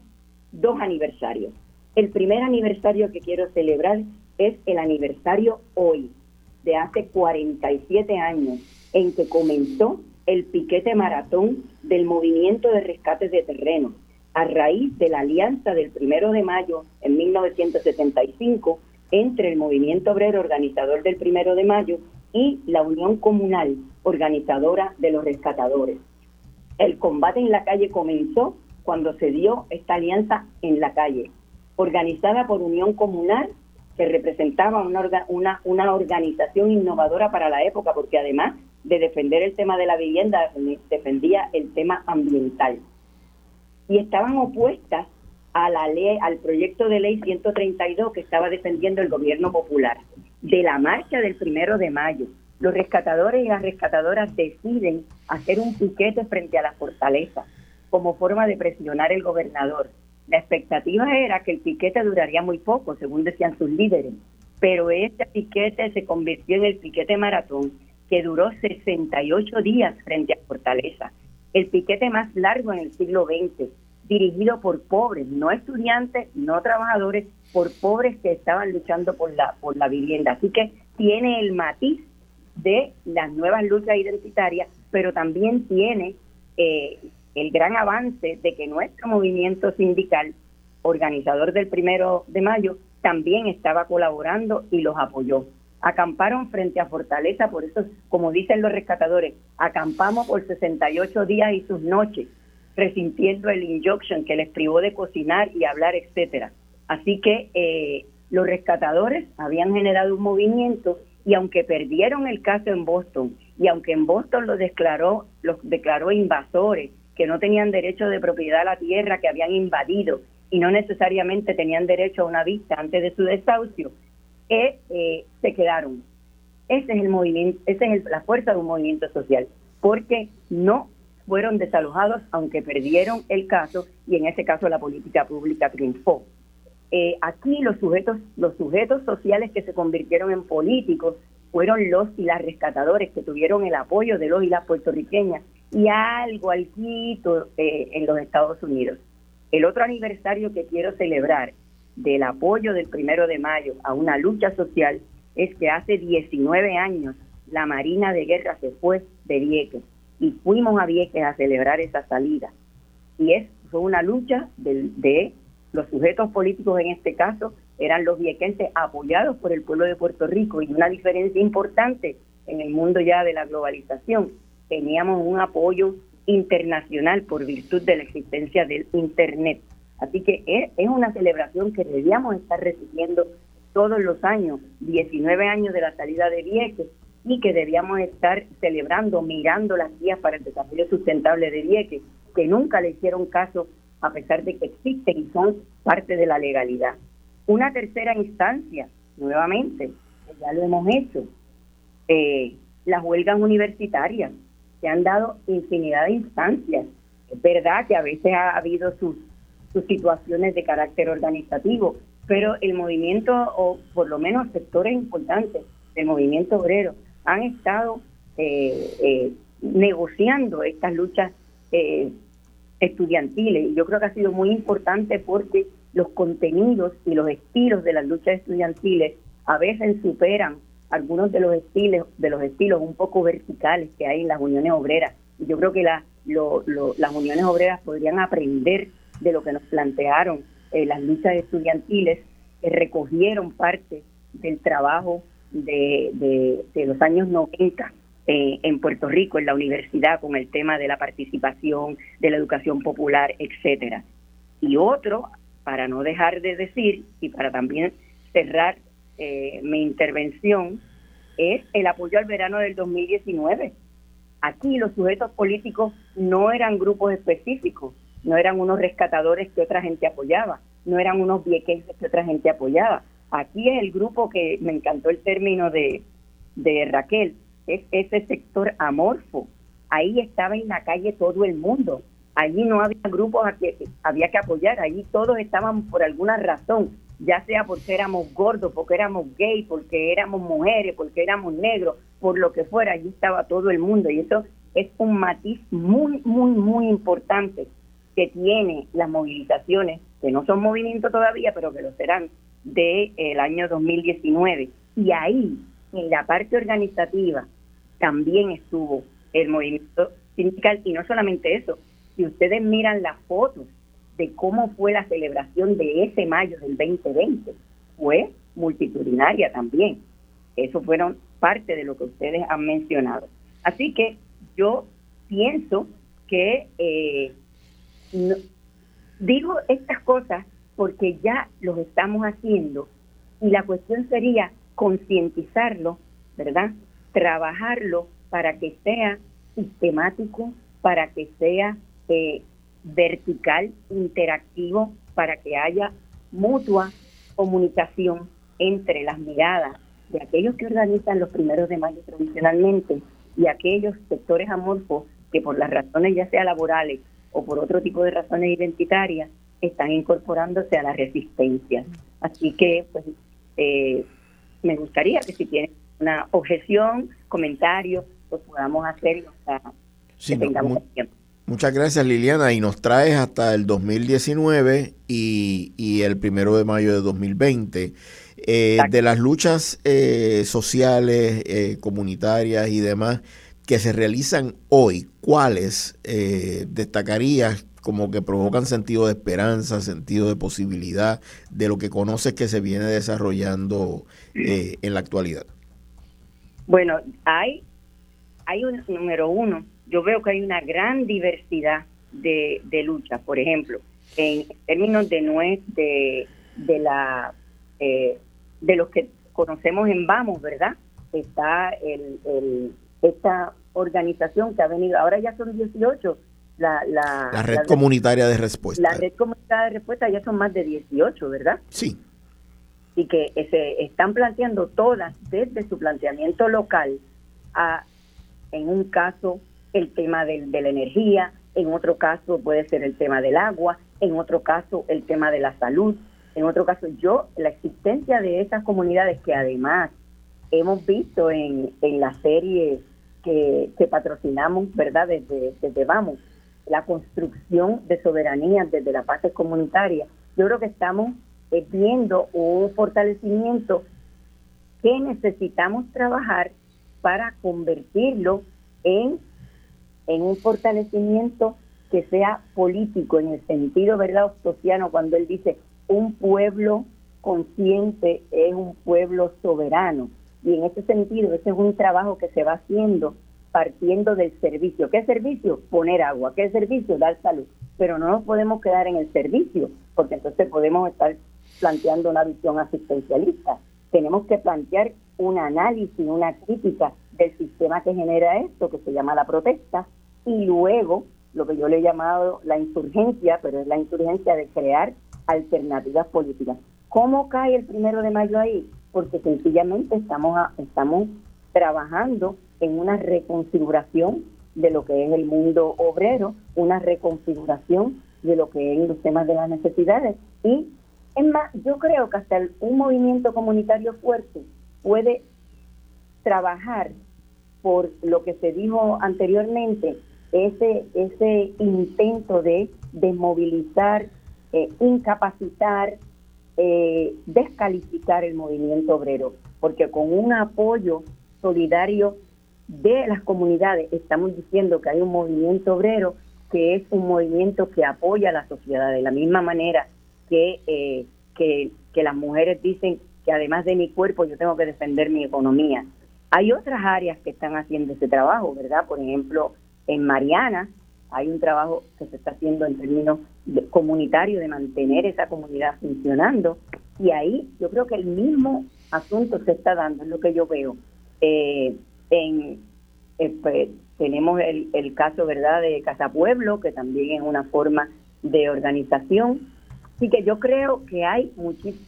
dos aniversarios. El primer aniversario que quiero celebrar es el aniversario hoy, de hace 47 años, en que comenzó el piquete maratón del movimiento de rescate de terreno, a raíz de la alianza del primero de mayo en 1975 entre el movimiento obrero organizador del primero de mayo y la Unión Comunal organizadora de los rescatadores. El combate en la calle comenzó cuando se dio esta alianza en la calle, organizada por Unión Comunal, que representaba una, una, organización innovadora para la época, porque además de defender el tema de la vivienda, defendía el tema ambiental. Y estaban opuestas a la ley, al proyecto de ley 132 que estaba defendiendo el gobierno popular. De la marcha del primero de mayo, los rescatadores y las rescatadoras deciden hacer un piquete frente a la fortaleza como forma de presionar el gobernador. La expectativa era que el piquete duraría muy poco, según decían sus líderes, pero este piquete se convirtió en el piquete maratón que duró 68 días frente a Fortaleza, el piquete más largo en el siglo XX, dirigido por pobres, no estudiantes, no trabajadores, por pobres que estaban luchando por la, por la vivienda. Así que tiene el matiz de las nuevas luchas identitarias, pero también tiene eh, el gran avance de que nuestro movimiento sindical, organizador del primero de mayo, también estaba colaborando y los apoyó. Acamparon frente a Fortaleza, por eso, como dicen los rescatadores, acampamos por 68 días y sus noches resintiendo el injunction que les privó de cocinar y hablar, etcétera. Así que eh, los rescatadores habían generado un movimiento y aunque perdieron el caso en Boston y aunque en Boston los declaró los declaró invasores que no tenían derecho de propiedad a la tierra que habían invadido y no necesariamente tenían derecho a una vista antes de su desahucio, eh, eh, se quedaron. Ese es el movimiento, esa es la fuerza de un movimiento social, porque no fueron desalojados aunque perdieron el caso y en ese caso la política pública triunfó. Eh, aquí los sujetos, los sujetos sociales que se convirtieron en políticos fueron los y las rescatadores que tuvieron el apoyo de los y las puertorriqueñas y algo al quito eh, en los Estados Unidos. El otro aniversario que quiero celebrar del apoyo del primero de mayo a una lucha social es que hace 19 años la Marina de Guerra se fue de Vieques y fuimos a Vieques a celebrar esa salida. Y es, fue una lucha de, de los sujetos políticos en este caso, eran los viequenses apoyados por el pueblo de Puerto Rico y una diferencia importante en el mundo ya de la globalización. Teníamos un apoyo internacional por virtud de la existencia del Internet. Así que es, una celebración que debíamos estar recibiendo todos los años, 19 años de la salida de Vieques, y que debíamos estar celebrando, mirando las guías para el desarrollo sustentable de Vieques, que nunca le hicieron caso a pesar de que existen y son parte de la legalidad. Una tercera instancia, nuevamente, ya lo hemos hecho, eh, las huelgas universitarias, se han dado infinidad de instancias. Es verdad que a veces ha habido sus, sus situaciones de carácter organizativo, pero el movimiento, o por lo menos sectores importantes del movimiento obrero, han estado eh, eh, negociando estas luchas eh, estudiantiles. Y yo creo que ha sido muy importante porque los contenidos y los estilos de las luchas estudiantiles a veces superan algunos de los estilos de los estilos un poco verticales que hay en las uniones obreras. Y yo creo que las uniones obreras podrían aprender de lo que nos plantearon las luchas estudiantiles, que recogieron parte del trabajo de, de, los años 90 eh, en Puerto Rico, en la universidad, con el tema de la participación, de la educación popular, etcétera. Y otro, para no dejar de decir y para también cerrar eh, mi intervención, es el apoyo al verano del 2019. Aquí los sujetos políticos no eran grupos específicos, no eran unos rescatadores que otra gente apoyaba, no eran unos viequenses que otra gente apoyaba, Aquí es el grupo que me encantó el término de, de Raquel, es ese sector amorfo. Ahí estaba en la calle todo el mundo. Allí no había grupos a que había que apoyar, allí todos estaban por alguna razón, ya sea porque éramos gordos, porque éramos gay, porque éramos mujeres, porque éramos negros, por lo que fuera, allí estaba todo el mundo. Y eso es un matiz muy, muy, muy importante que tiene las movilizaciones, que no son movimientos todavía, pero que lo serán del año 2019. Y ahí, en la parte organizativa, también estuvo el movimiento sindical. Y no solamente eso, si ustedes miran las fotos de cómo fue la celebración de ese mayo del 2020, fue multitudinaria también. Eso fueron parte de lo que ustedes han mencionado. Así que yo pienso que eh, digo estas cosas porque ya los estamos haciendo y la cuestión sería concientizarlo, ¿verdad? Trabajarlo para que sea sistemático, para que sea eh, vertical, interactivo, para que haya mutua comunicación entre las miradas de aquellos que organizan los primeros de mayo tradicionalmente y aquellos sectores amorfos que por las razones ya sea laborales o por otro tipo de razones identitarias están incorporándose a la resistencia. Así que, pues, eh, me gustaría que si tienen una objeción, comentario, pues podamos hacerlo hasta que tengamos tiempo. Muchas gracias Liliana y nos traes hasta el 2019 y, y el primero de mayo de 2020. Eh, de las luchas eh, sociales, eh, comunitarias y demás que se realizan hoy, ¿cuáles destacarías como que provocan sentido de esperanza, sentido de posibilidad de lo que conoces que se viene desarrollando en la actualidad? Bueno, hay, hay un número uno, yo veo que hay una gran diversidad de, de luchas, por ejemplo, en términos de, de, de la eh, de los que conocemos en Vamos, ¿verdad? Está el, esta organización que ha venido, ahora ya son 18, la, la, la red comunitaria de respuesta. La red comunitaria de respuesta ya son más de 18, ¿verdad? Sí. Y que se están planteando todas desde su planteamiento local a, en un caso, el tema de la energía, en otro caso puede ser el tema del agua, en otro caso el tema de la salud, en otro caso, yo, la existencia de esas comunidades que además hemos visto en, en la serie que, patrocinamos, ¿verdad? Desde, desde Vamos, la construcción de soberanía desde la paz comunitaria. Yo creo que estamos eh, viendo un fortalecimiento que necesitamos trabajar para convertirlo en, en un fortalecimiento que sea político en el sentido, ¿verdad?, sociano, cuando él dice, un pueblo consciente es un pueblo soberano. Y en ese sentido, ese es un trabajo que se va haciendo partiendo del servicio. ¿Qué servicio? Poner agua. ¿Qué servicio? Dar salud. Pero no nos podemos quedar en el servicio, porque entonces podemos estar planteando una visión asistencialista. Tenemos que plantear un análisis, una crítica del sistema que genera esto, que se llama la protesta, y luego lo que yo le he llamado la insurgencia, pero es la insurgencia de crear alternativas políticas. ¿Cómo cae el primero de mayo ahí? Porque sencillamente estamos, estamos trabajando en una reconfiguración de lo que es el mundo obrero, una reconfiguración de lo que es los temas de las necesidades. Y es más, yo creo que hasta un movimiento comunitario fuerte puede trabajar por lo que se dijo anteriormente, ese, ese intento de desmovilizar eh, incapacitar, eh, descalificar el movimiento obrero, porque con un apoyo solidario de las comunidades estamos diciendo que hay un movimiento obrero que es un movimiento que apoya a la sociedad de la misma manera que, eh, que, que las mujeres dicen que además de mi cuerpo yo tengo que defender mi economía. Hay otras áreas que están haciendo ese trabajo, ¿verdad? Por ejemplo, en Mariana hay un trabajo que se está haciendo en términos comunitarios de mantener esa comunidad funcionando y ahí yo creo que el mismo asunto se está dando, es lo que yo veo. Eh, en, eh, pues, tenemos el, el caso, ¿verdad?, de Casa Pueblo, que también es una forma de organización. Así que yo creo que hay muchísimo,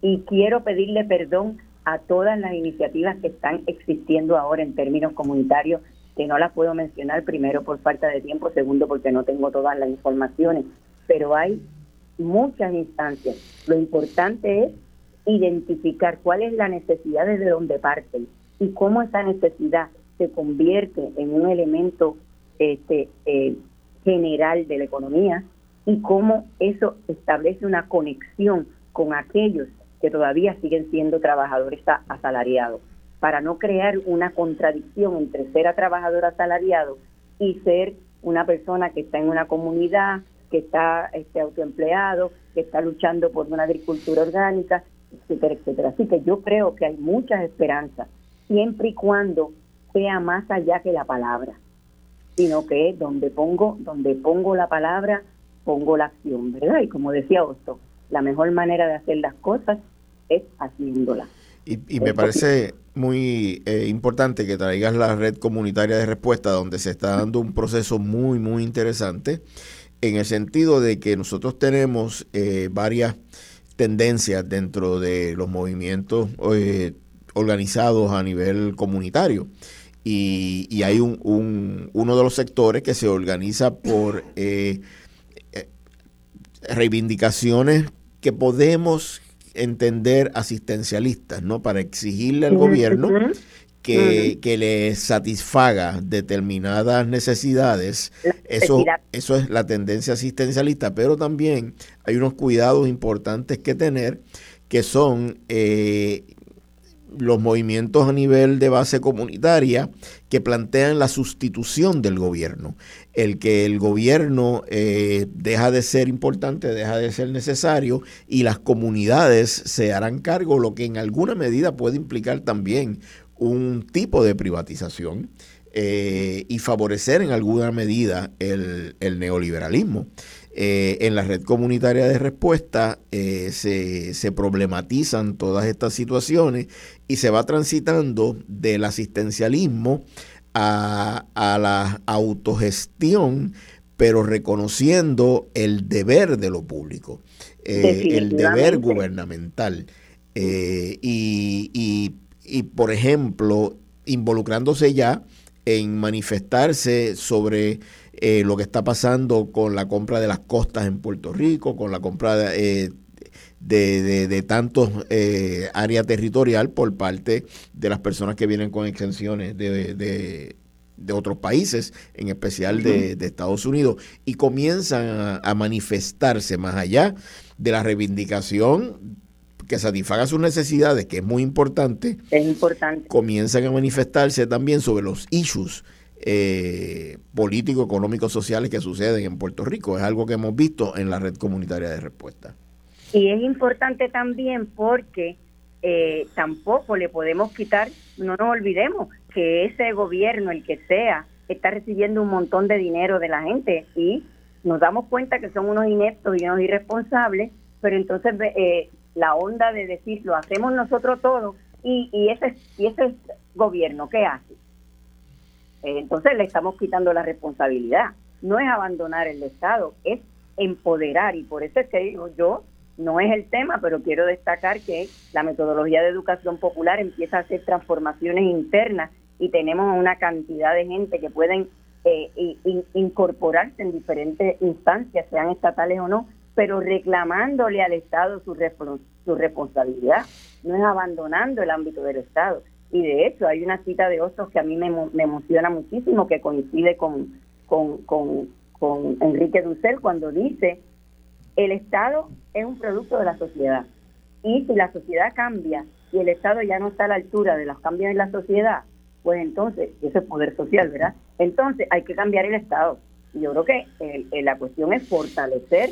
y quiero pedirle perdón a todas las iniciativas que están existiendo ahora en términos comunitarios que no las puedo mencionar, primero por falta de tiempo, segundo porque no tengo todas las informaciones, pero hay muchas instancias. Lo importante es identificar cuál es la necesidad desde donde parten y cómo esa necesidad se convierte en un elemento este, eh, general de la economía y cómo eso establece una conexión con aquellos que todavía siguen siendo trabajadores asalariados para no crear una contradicción entre ser a trabajador asalariado y ser una persona que está en una comunidad, que está este, autoempleado, que está luchando por una agricultura orgánica etcétera, etcétera. Así que yo creo que hay muchas esperanzas, siempre y cuando sea más allá que la palabra, sino que donde pongo, donde pongo la palabra, pongo la acción, ¿verdad? Y como decía Osto, la mejor manera de hacer las cosas es haciéndolas. Y, me parece muy eh, importante que traigas la red comunitaria de respuesta, donde se está dando un proceso muy, muy interesante, en el sentido de que nosotros tenemos eh, varias tendencias dentro de los movimientos eh, organizados a nivel comunitario. Y, hay un, uno de los sectores que se organiza por reivindicaciones que podemos entender asistencialistas, ¿no? Para exigirle al gobierno que, que le satisfaga determinadas necesidades. Eso, eso es la tendencia asistencialista, pero también hay unos cuidados importantes que tener que son eh, los movimientos a nivel de base comunitaria que plantean la sustitución del gobierno, el que el gobierno eh, deja de ser importante, deja de ser necesario y las comunidades se harán cargo, lo que en alguna medida puede implicar también un tipo de privatización eh, y favorecer en alguna medida el, el neoliberalismo. Eh, en la red comunitaria de respuesta eh, se, problematizan todas estas situaciones y se va transitando del asistencialismo a, la autogestión, pero reconociendo el deber de lo público, eh, el deber gubernamental. y, y, por ejemplo, involucrándose ya en manifestarse sobre eh, lo que está pasando con la compra de las costas en Puerto Rico, con la compra de, eh, de, tantos eh, área territorial por parte de las personas que vienen con exenciones de, de, otros países, en especial de, Estados Unidos, y comienzan a, manifestarse más allá de la reivindicación que satisfaga sus necesidades, que es muy importante. Es importante. Comienzan a manifestarse también sobre los issues eh, políticos, económicos, sociales que suceden en Puerto Rico. Es algo que hemos visto en la red comunitaria de respuesta. Y es importante también porque eh, tampoco le podemos quitar, no nos olvidemos que ese gobierno, el que sea, está recibiendo un montón de dinero de la gente y nos damos cuenta que son unos ineptos y unos irresponsables, pero entonces eh, la onda de decir lo hacemos nosotros todos y, y ese y ese gobierno qué hace eh, entonces le estamos quitando la responsabilidad. No es abandonar el Estado, es empoderar y por eso es que digo yo, no es el tema, pero quiero destacar que la metodología de educación popular empieza a hacer transformaciones internas y tenemos una cantidad de gente que pueden eh, incorporarse en diferentes instancias, sean estatales o no, pero reclamándole al Estado su, su responsabilidad, no es abandonando el ámbito del Estado. Y de hecho hay una cita de Osos que a mí me, emociona muchísimo, que coincide con, con, con, con Enrique Dussel cuando dice, el Estado es un producto de la sociedad. Y si la sociedad cambia y el Estado ya no está a la altura de los cambios en la sociedad, pues entonces, eso es poder social, ¿verdad? Entonces hay que cambiar el Estado. Y yo creo que la cuestión es fortalecer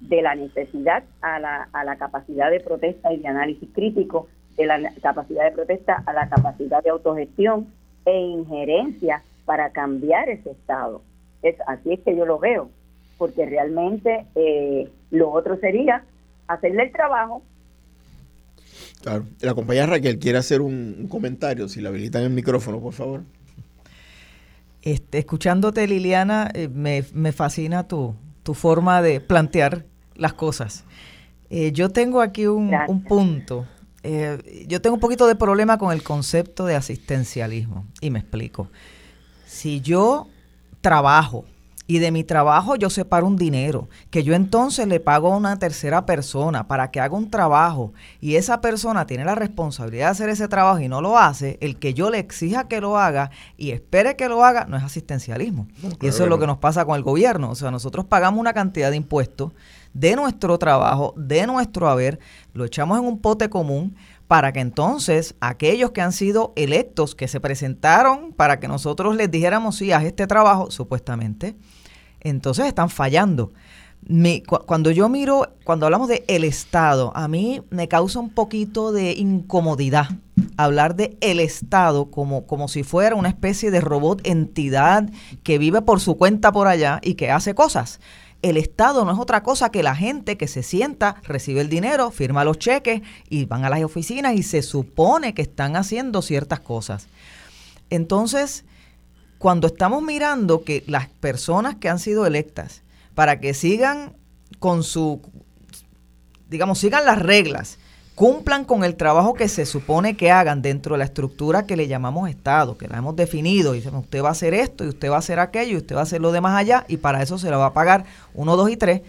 de la necesidad a la, a la capacidad de protesta y de análisis crítico de la capacidad de protesta a la capacidad de autogestión e injerencia para cambiar ese estado. Es, así es que yo lo veo, porque realmente eh, lo otro sería hacerle el trabajo. Claro. La compañera Raquel quiere hacer un, comentario, si le habilitan el micrófono, por favor. Este, escuchándote, Liliana, eh, me, me, fascina tu, tu forma de plantear las cosas. Eh, yo tengo aquí un, un punto eh, yo tengo un poquito de problema con el concepto de asistencialismo y me explico. Si yo trabajo y de mi trabajo yo separo un dinero, que yo entonces le pago a una tercera persona para que haga un trabajo y esa persona tiene la responsabilidad de hacer ese trabajo y no lo hace, el que yo le exija que lo haga y espere que lo haga no es asistencialismo. y eso es lo que nos pasa con el gobierno. O sea, nosotros pagamos una cantidad de impuestos de nuestro trabajo, de nuestro haber, lo echamos en un pote común para que entonces aquellos que han sido electos, que se presentaron para que nosotros les dijéramos, sí, haz este trabajo, supuestamente, entonces están fallando. cuando yo miro, cuando hablamos de el Estado, a mí me causa un poquito de incomodidad hablar de el Estado como, como si fuera una especie de robot entidad que vive por su cuenta por allá y que hace cosas. El Estado no es otra cosa que la gente que se sienta, recibe el dinero, firma los cheques y van a las oficinas y se supone que están haciendo ciertas cosas. Entonces, cuando estamos mirando que las personas que han sido electas para que sigan con su, digamos, sigan las reglas, cumplan con el trabajo que se supone que hagan dentro de la estructura que le llamamos Estado, que la hemos definido. Y decimos, usted va a hacer esto y usted va a hacer aquello y usted va a hacer lo demás allá y para eso se le va a pagar uno, dos y tres.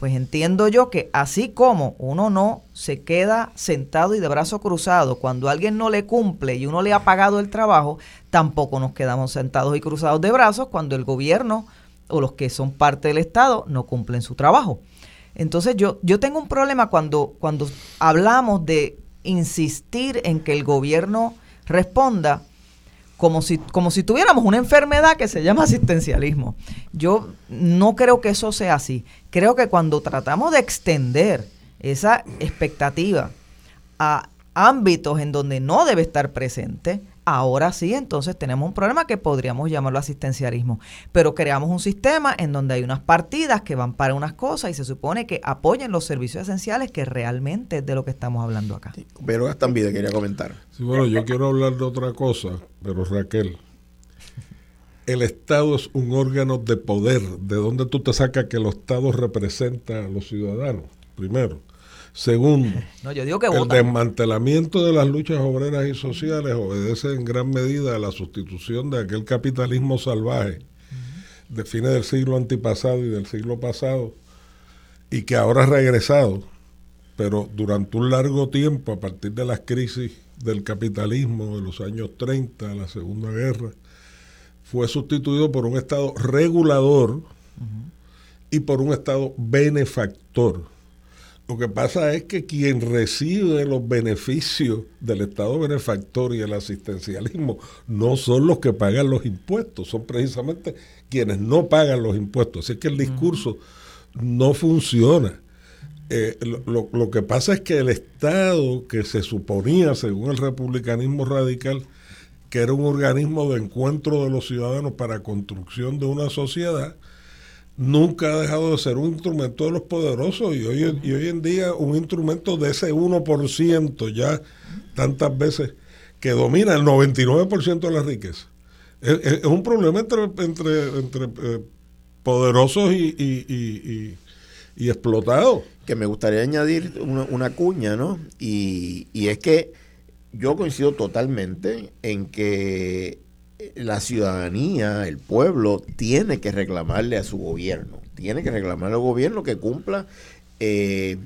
Pues entiendo yo que así como uno no se queda sentado y de brazo cruzado cuando alguien no le cumple y uno le ha pagado el trabajo, tampoco nos quedamos sentados y cruzados de brazos cuando el gobierno o los que son parte del Estado no cumplen su trabajo. Entonces yo, yo tengo un problema cuando, cuando hablamos de insistir en que el gobierno responda como si, como si tuviéramos una enfermedad que se llama asistencialismo. Yo no creo que eso sea así. Creo que cuando tratamos de extender esa expectativa a ámbitos en donde no debe estar presente, Ahora sí, entonces tenemos un problema que podríamos llamarlo asistencialismo, pero creamos un sistema en donde hay unas partidas que van para unas cosas y se supone que apoyen los servicios esenciales que realmente es de lo que estamos hablando acá. pero hasta también quería comentar. Sí, bueno, yo quiero hablar de otra cosa, pero Raquel, el Estado es un órgano de poder, de donde tú te sacas que los Estados representan a los ciudadanos, primero. Segundo, el desmantelamiento de las luchas obreras y sociales obedece en gran medida a la sustitución de aquel capitalismo salvaje de fines del siglo antipasado y del siglo pasado y que ahora ha regresado, pero durante un largo tiempo, a partir de las crisis del capitalismo de los años 30, la Segunda Guerra, fue sustituido por un Estado regulador y por un Estado benefactor lo que pasa es que quien recibe los beneficios del Estado benefactor y el asistencialismo no son los que pagan los impuestos, son precisamente quienes no pagan los impuestos. Así que el discurso no funciona. Eh, lo, lo, que pasa es que el Estado, que se suponía, según el republicanismo radical, que era un organismo de encuentro de los ciudadanos para construcción de una sociedad, nunca ha dejado de ser un instrumento de los poderosos y hoy, y hoy en día un instrumento de ese 1% ya tantas veces que domina el 99% de la riqueza. Es, un problema entre, entre, entre eh, poderosos y, y, y, explotados. Que me gustaría añadir una, una cuña, ¿no? Y es que yo coincido totalmente en que la ciudadanía, el pueblo, tiene que reclamarle a su gobierno, tiene que reclamarle al gobierno que cumpla eh,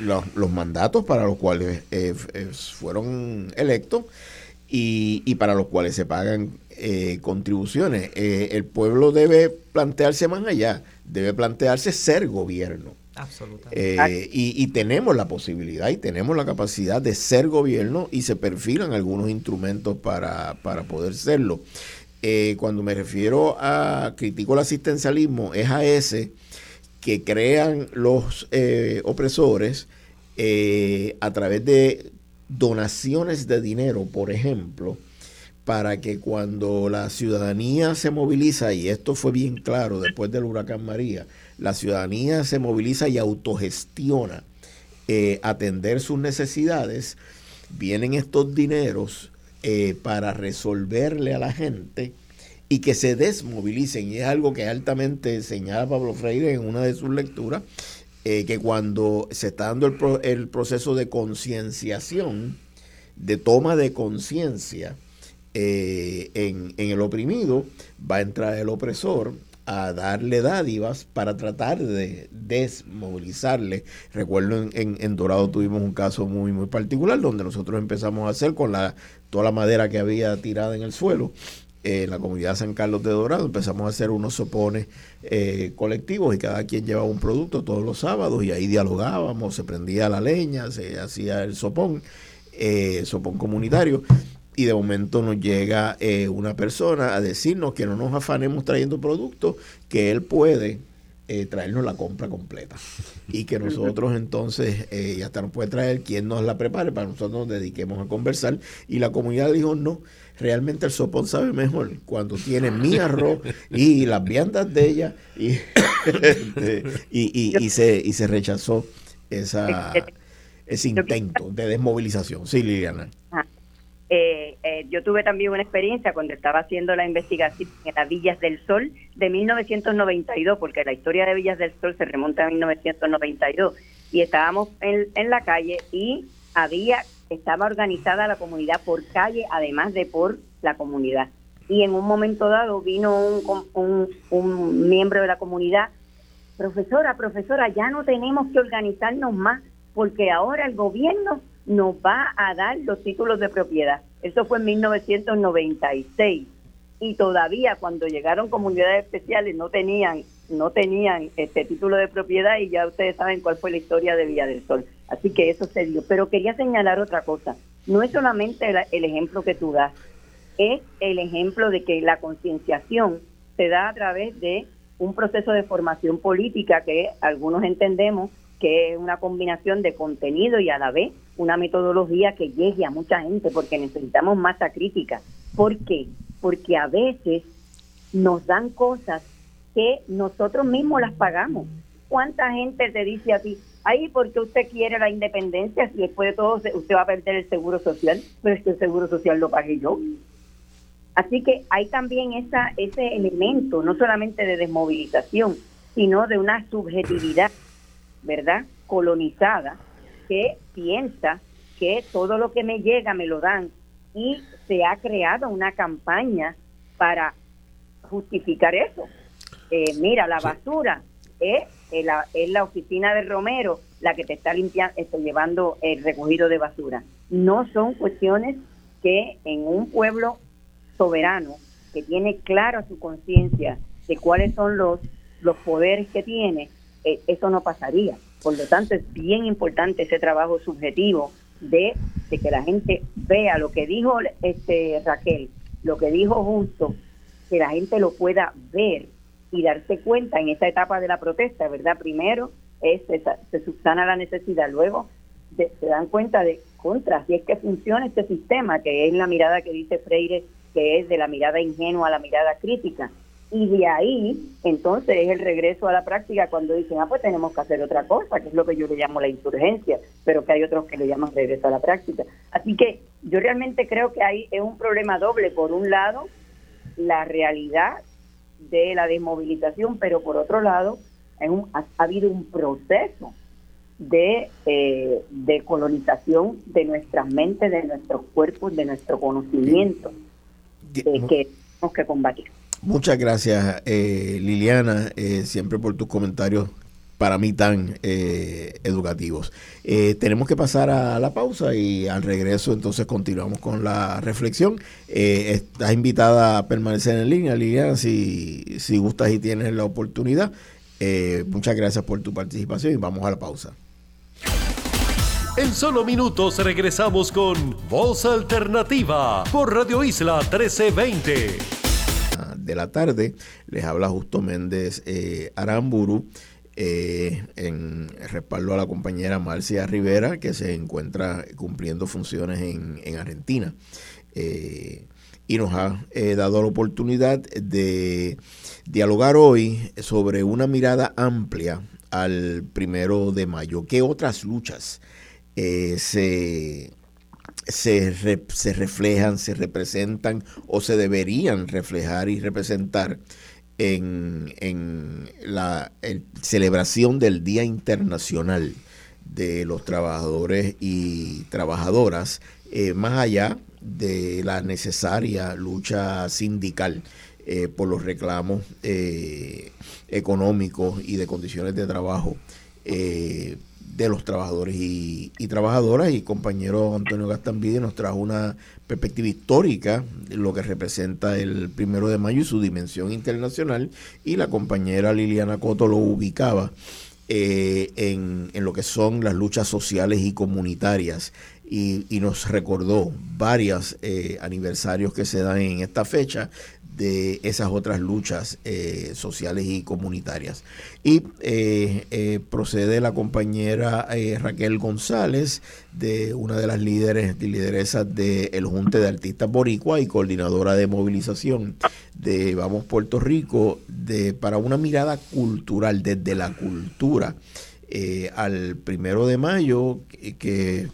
los, mandatos para los cuales eh, eh, fueron electos y, para los cuales se pagan contribuciones. el pueblo debe plantearse más allá, debe plantearse ser gobierno. Absolutamente. Eh, y, tenemos la posibilidad y tenemos la capacidad de ser gobierno y se perfilan algunos instrumentos para, poder serlo. Eh, cuando me refiero a critico el asistencialismo, es a ese que crean los eh, opresores a través de donaciones de dinero, por ejemplo, para que cuando la ciudadanía se moviliza, y esto fue bien claro después del huracán María, la ciudadanía se moviliza y autogestiona eh, atender sus necesidades, vienen estos dineros eh, para resolverle a la gente y que se desmovilicen. Y es algo que altamente señala Pablo Freire en una de sus lecturas, eh, que cuando se está dando el, el proceso de concienciación, de toma de conciencia en, en el oprimido, va a entrar el opresor a darle dádivas para tratar de desmovilizarle. Recuerdo en, Dorado tuvimos un caso muy muy particular donde nosotros empezamos a hacer con la toda la madera que había tirada en el suelo eh, en la comunidad San Carlos de Dorado empezamos a hacer unos sopones eh, colectivos y cada quien llevaba un producto todos los sábados y ahí dialogábamos, se prendía la leña, se hacía el sopón, eh, sopón comunitario y de momento nos llega eh, una persona a decirnos que no nos afanemos trayendo productos, que él puede eh, traernos la compra completa. Y que nosotros entonces, eh, hasta nos puede traer quien nos la prepare para nosotros nos dediquemos a conversar. Y la comunidad dijo, no, realmente el sopón sabe mejor cuando tiene mi arroz y las viandas de ella. Y, y, y, se, y se rechazó esa, ese intento de desmovilización. Sí, Liliana. Eh, eh, yo tuve también una experiencia cuando estaba haciendo la investigación en las Villas del Sol de 1992, porque la historia de Villas del Sol se remonta a 1992, y estábamos en, en la calle y había, estaba organizada la comunidad por calle, además de por la comunidad. Y en un momento dado vino un, un, un miembro de la comunidad, profesora, profesora, ya no tenemos que organizarnos más, porque ahora el gobierno nos va a dar los títulos de propiedad. Eso fue en 1996 y todavía cuando llegaron comunidades especiales no tenían no tenían este título de propiedad y ya ustedes saben cuál fue la historia de Villa del Sol. Así que eso se dio. Pero quería señalar otra cosa. No es solamente el, el ejemplo que tú das, es el ejemplo de que la concienciación se da a través de un proceso de formación política que algunos entendemos que es una combinación de contenido y a la vez una metodología que llegue a mucha gente, porque necesitamos masa crítica. ¿Por qué? Porque a veces nos dan cosas que nosotros mismos las pagamos. ¿Cuánta gente te dice a ti, ay, porque usted quiere la independencia si después de todo usted va a perder el seguro social? Pero es que el seguro social lo pagué yo. Así que hay también esa, ese elemento, no solamente de desmovilización, sino de una subjetividad ¿verdad? Colonizada, que piensa que todo lo que me llega me lo dan y se ha creado una campaña para justificar eso. Eh, mira, la basura es, la, es la oficina de Romero la que te está limpiando, está llevando el recogido de basura. No son cuestiones que en un pueblo soberano que tiene clara su conciencia de cuáles son los, los poderes que tiene, eh, eso no pasaría. Por lo tanto, es bien importante ese trabajo subjetivo de, que la gente vea lo que dijo este Raquel, lo que dijo Justo, que la gente lo pueda ver y darse cuenta en esta etapa de la protesta, ¿verdad? Primero es se, subsana la necesidad, luego se dan cuenta de contra, si es que funciona este sistema, que es la mirada que dice Freire, que es de la mirada ingenua a la mirada crítica, y de ahí entonces es el regreso a la práctica cuando dicen, ah, pues tenemos que hacer otra cosa, que es lo que yo le llamo la insurgencia, pero que hay otros que le llaman regreso a la práctica. Así que yo realmente creo que ahí es un problema doble. Por un lado, la realidad de la desmovilización, pero por otro lado, ha, habido un proceso de, eh, de colonización de nuestras mentes, de nuestros cuerpos, de nuestro conocimiento, que tenemos que combatir. Muchas gracias, eh, Liliana, eh, siempre por tus comentarios para mí tan eh, educativos. tenemos que pasar a la pausa y al regreso entonces continuamos con la reflexión. estás invitada a permanecer en línea, Liliana, si, si gustas y tienes la oportunidad. muchas gracias por tu participación y vamos a la pausa. En solo minutos regresamos con Voz Alternativa por Radio Isla 1320 de la tarde. Les habla Justo Méndez eh, Aramburu. Eh, en respaldo a la compañera Marcia Rivera, que se encuentra cumpliendo funciones en, Argentina. Eh, y nos ha dado la oportunidad de dialogar hoy sobre una mirada amplia al primero de mayo. ¿Qué otras luchas se se, se reflejan, se representan o se deberían reflejar y representar en, en la celebración del Día Internacional de los Trabajadores y Trabajadoras, eh, más allá de la necesaria lucha sindical eh, por los reclamos eh, económicos y de condiciones de trabajo de los trabajadores y, trabajadoras. Y compañero Antonio Gastambide nos trajo una perspectiva histórica de lo que representa el primero de mayo y su dimensión internacional. Y la compañera Liliana Coto lo ubicaba eh, en, lo que son las luchas sociales y comunitarias. Y, nos recordó varios eh, aniversarios que se dan en esta fecha de esas otras luchas eh, sociales y comunitarias. Y eh, eh, procede la compañera Raquel González, de una de las líderes y lideresas del Junte de Artistas Boricua y coordinadora de movilización de Vamos Puerto Rico, de, para una mirada cultural, desde la cultura. al primero de mayo, que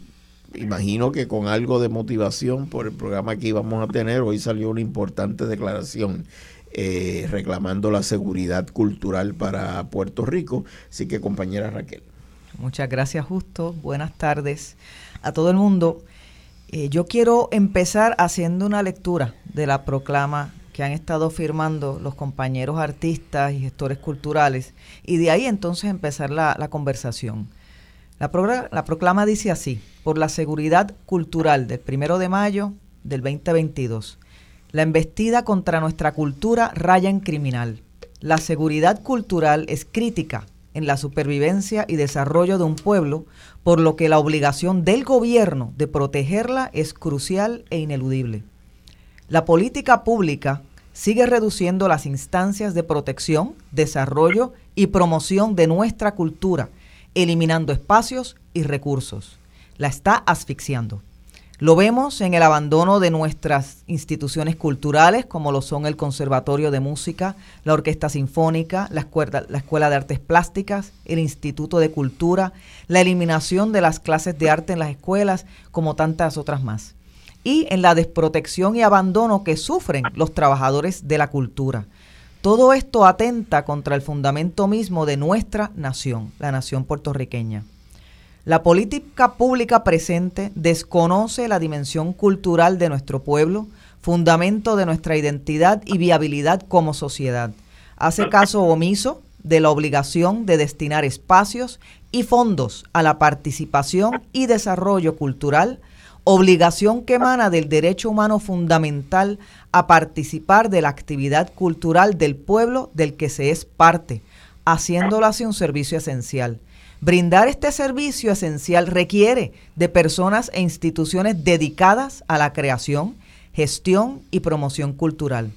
imagino que con algo de motivación por el programa que íbamos a tener, hoy salió una importante declaración eh, reclamando la seguridad cultural para Puerto Rico. Así que compañera Raquel. Muchas gracias Justo, buenas tardes a todo el mundo. Eh, yo quiero empezar haciendo una lectura de la proclama que han estado firmando los compañeros artistas y gestores culturales y de ahí entonces empezar la, conversación. La, la proclama dice así, por la seguridad cultural del primero de mayo del 2022. La embestida contra nuestra cultura raya en criminal. La seguridad cultural es crítica en la supervivencia y desarrollo de un pueblo, por lo que la obligación del gobierno de protegerla es crucial e ineludible. La política pública sigue reduciendo las instancias de protección, desarrollo y promoción de nuestra cultura, eliminando espacios y recursos la está asfixiando. Lo vemos en el abandono de nuestras instituciones culturales, como lo son el Conservatorio de Música, la Orquesta Sinfónica, la Escuela, la Escuela de Artes Plásticas, el Instituto de Cultura, la eliminación de las clases de arte en las escuelas, como tantas otras más. Y en la desprotección y abandono que sufren los trabajadores de la cultura. Todo esto atenta contra el fundamento mismo de nuestra nación, la nación puertorriqueña. La política pública presente desconoce la dimensión cultural de nuestro pueblo, fundamento de nuestra identidad y viabilidad como sociedad. Hace caso omiso de la obligación de destinar espacios y fondos a la participación y desarrollo cultural, obligación que emana del derecho humano fundamental a participar de la actividad cultural del pueblo del que se es parte, haciéndolo así un servicio esencial. Brindar este servicio esencial requiere de personas e instituciones dedicadas a la creación, gestión y promoción cultural.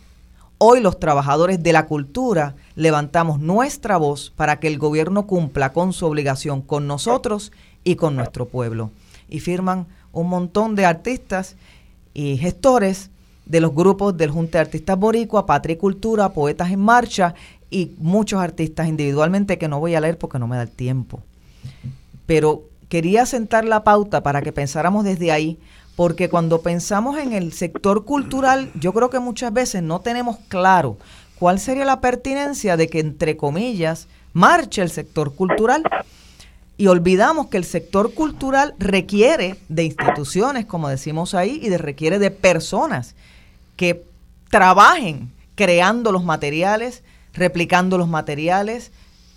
Hoy los trabajadores de la cultura levantamos nuestra voz para que el gobierno cumpla con su obligación con nosotros y con nuestro pueblo. Y firman un montón de artistas y gestores de los grupos del Junta de Artistas Boricua, Patria y Cultura, Poetas en Marcha y muchos artistas individualmente que no voy a leer porque no me da el tiempo. Pero quería sentar la pauta para que pensáramos desde ahí, porque cuando pensamos en el sector cultural, yo creo que muchas veces no tenemos claro cuál sería la pertinencia de que, entre comillas, marche el sector cultural. Y olvidamos que el sector cultural requiere de instituciones, como decimos ahí, y de, requiere de personas que trabajen creando los materiales, replicando los materiales,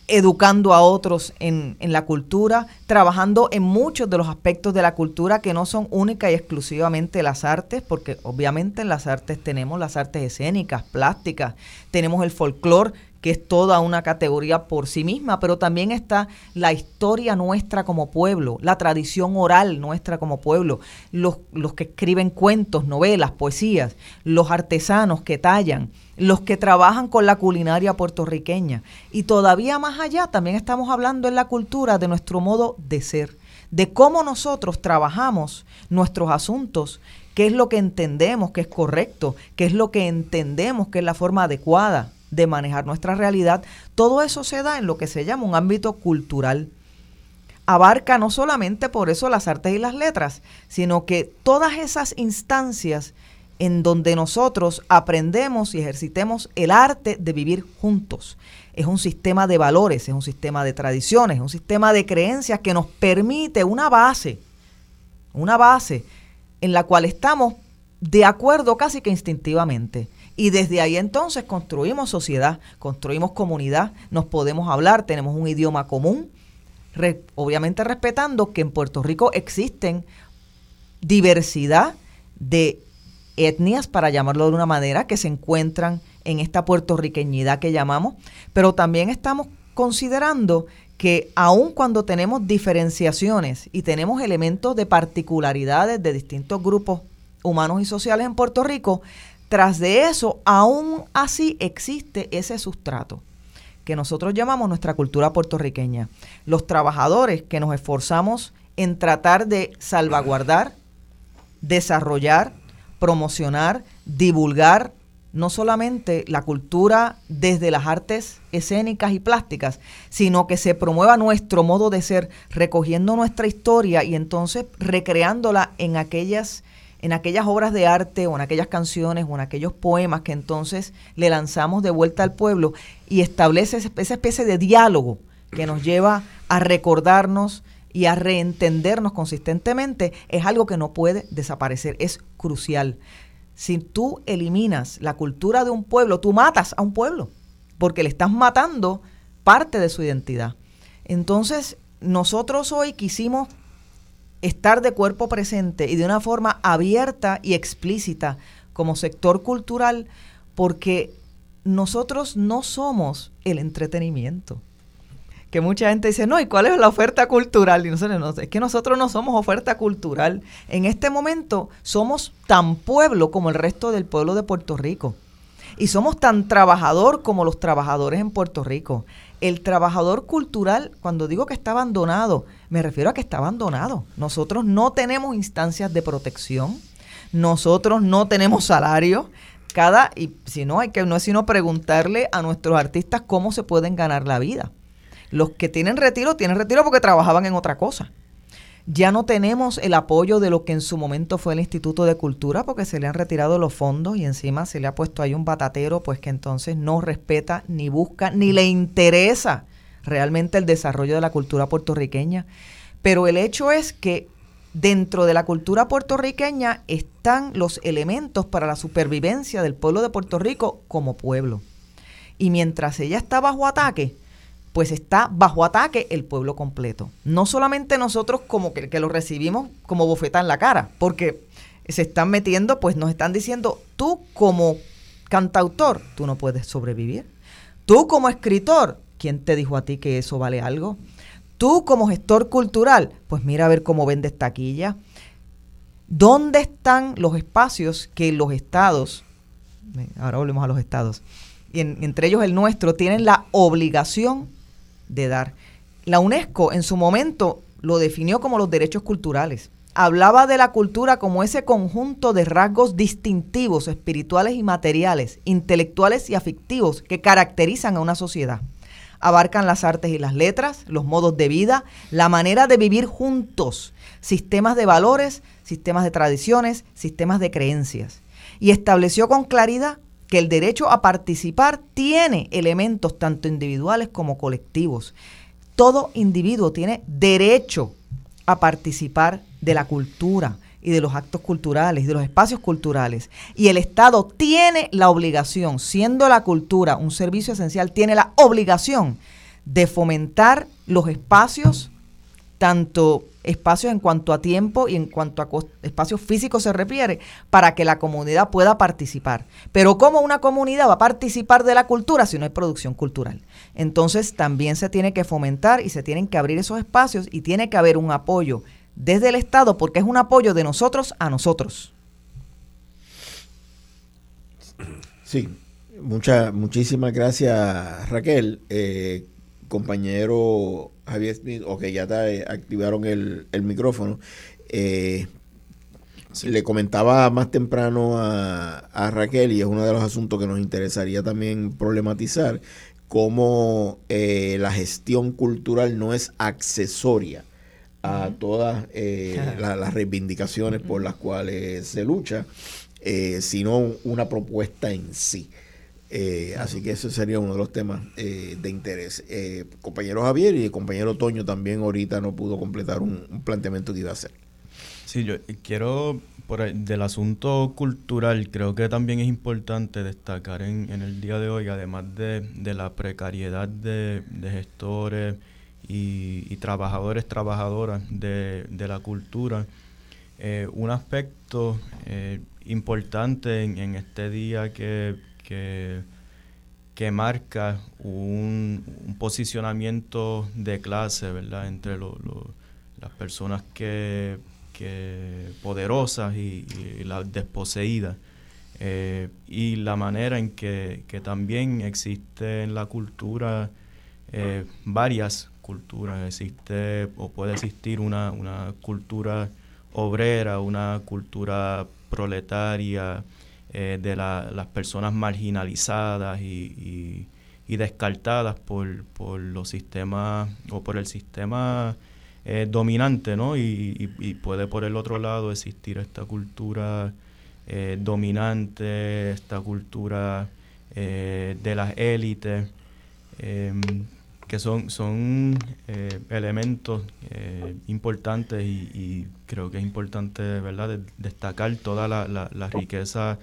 educando a otros en, en, la cultura, trabajando en muchos de los aspectos de la cultura que no son única y exclusivamente las artes, porque obviamente en las artes tenemos las artes escénicas, plásticas, tenemos el folclore, que es toda una categoría por sí misma, pero también está la historia nuestra como pueblo, la tradición oral nuestra como pueblo, los, los que escriben cuentos, novelas, poesías, los artesanos que tallan, los que trabajan con la culinaria puertorriqueña. Y todavía más allá también estamos hablando en la cultura de nuestro modo de ser, de cómo nosotros trabajamos nuestros asuntos, qué es lo que entendemos que es correcto, qué es lo que entendemos que es la forma adecuada de manejar nuestra realidad, todo eso se da en lo que se llama un ámbito cultural. Abarca no solamente por eso las artes y las letras, sino que todas esas instancias en donde nosotros aprendemos y ejercitemos el arte de vivir juntos. Es un sistema de valores, es un sistema de tradiciones, es un sistema de creencias que nos permite una base, una base en la cual estamos de acuerdo casi que instintivamente. Y desde ahí entonces construimos sociedad, construimos comunidad, nos podemos hablar, tenemos un idioma común, obviamente respetando que en Puerto Rico existen diversidad de etnias, para llamarlo de una manera, que se encuentran en esta puertorriqueñidad que llamamos, pero también estamos considerando que aun cuando tenemos diferenciaciones y tenemos elementos de particularidades de distintos grupos humanos y sociales en Puerto Rico, tras de eso aún así existe ese sustrato que nosotros llamamos nuestra cultura puertorriqueña. Los trabajadores que nos esforzamos en tratar de salvaguardar, desarrollar, promocionar, divulgar no solamente la cultura desde las artes escénicas y plásticas, sino que se promueva nuestro modo de ser, recogiendo nuestra historia y entonces recreándola en aquellas en aquellas obras de arte o en aquellas canciones o en aquellos poemas que entonces le lanzamos de vuelta al pueblo y establece esa especie de diálogo que nos lleva a recordarnos y a reentendernos consistentemente, es algo que no puede desaparecer, es crucial. Si tú eliminas la cultura de un pueblo, tú matas a un pueblo, porque le estás matando parte de su identidad. Entonces, nosotros hoy quisimos estar de cuerpo presente y de una forma abierta y explícita como sector cultural, porque nosotros no somos el entretenimiento que mucha gente dice, no, ¿y cuál es la oferta cultural? Y no, es que nosotros no somos oferta cultural. En este momento somos tan pueblo como el resto del pueblo de Puerto Rico. Y somos tan trabajador como los trabajadores en Puerto Rico. El trabajador cultural, cuando digo que está abandonado, me refiero a que está abandonado. Nosotros no tenemos instancias de protección, nosotros no tenemos salario. Cada, y si no, hay que, no es sino preguntarle a nuestros artistas cómo se pueden ganar la vida. Los que tienen retiro, tienen retiro porque trabajaban en otra cosa. Ya no tenemos el apoyo de lo que en su momento fue el Instituto de Cultura porque se le han retirado los fondos y encima se le ha puesto ahí un batatero pues que entonces no respeta ni busca ni le interesa realmente el desarrollo de la cultura puertorriqueña. Pero el hecho es que dentro de la cultura puertorriqueña están los elementos para la supervivencia del pueblo de Puerto Rico como pueblo. Y mientras ella está bajo ataque, pues está bajo ataque el pueblo completo. No solamente nosotros como que, lo recibimos como bofeta en la cara, porque se están metiendo, pues nos están diciendo, tú como cantautor, tú no puedes sobrevivir. Tú como escritor, ¿quién te dijo a ti que eso vale algo? Tú como gestor cultural, pues mira a ver cómo vendes taquilla. ¿Dónde están los espacios que los estados, ahora volvemos a los estados, y entre ellos el nuestro, tienen la obligación de dar. La UNESCO en su momento lo definió como los derechos culturales. Hablaba de la cultura como ese conjunto de rasgos distintivos, espirituales y materiales, intelectuales y afectivos que caracterizan a una sociedad. Abarcan las artes y las letras, los modos de vida, la manera de vivir juntos, sistemas de valores, sistemas de tradiciones, sistemas de creencias. Y estableció con claridad que el derecho a participar tiene elementos tanto individuales como colectivos. Todo individuo tiene derecho a participar de la cultura y de los actos culturales, de los espacios culturales. Y el Estado tiene la obligación, siendo la cultura un servicio esencial, tiene la obligación de fomentar los espacios tanto espacios en cuanto a tiempo y en cuanto a espacios físicos se refiere, para que la comunidad pueda participar. Pero ¿cómo una comunidad va a participar de la cultura si no hay producción cultural? Entonces también se tiene que fomentar y se tienen que abrir esos espacios y tiene que haber un apoyo desde el Estado porque es un apoyo de nosotros a nosotros. Sí, muchas muchísimas gracias Raquel. Eh, compañero Javier Smith, o que ya te activaron el, micrófono, eh, le comentaba más temprano a, Raquel, y es uno de los asuntos que nos interesaría también problematizar, cómo eh, la gestión cultural no es accesoria a todas eh, las reivindicaciones por las cuales se lucha, sino una propuesta en sí. Eh, así que ese sería uno de los temas eh, de interés. Eh, compañero Javier y el compañero Toño también ahorita no pudo completar un, planteamiento que iba a hacer. Sí, yo quiero, por del asunto cultural, creo que también es importante destacar en, el día de hoy, además de, la precariedad de, gestores y, trabajadores, trabajadoras de, la cultura, un aspecto importante en, este día que que, marca un, posicionamiento de clase, ¿verdad? Entre las personas que, poderosas y, las desposeídas. Eh, y la manera en que, también existe en la cultura eh, varias culturas. Existe o puede existir una cultura obrera, una cultura proletaria, eh, de las personas marginalizadas y, descartadas por, por, los sistemas o por el sistema eh, dominante, ¿no? Y, puede por el otro lado existir esta cultura eh, dominante, esta cultura de las élites, em, que son, son elementos importantes y, creo que es importante, ¿verdad?, destacar toda la, la riqueza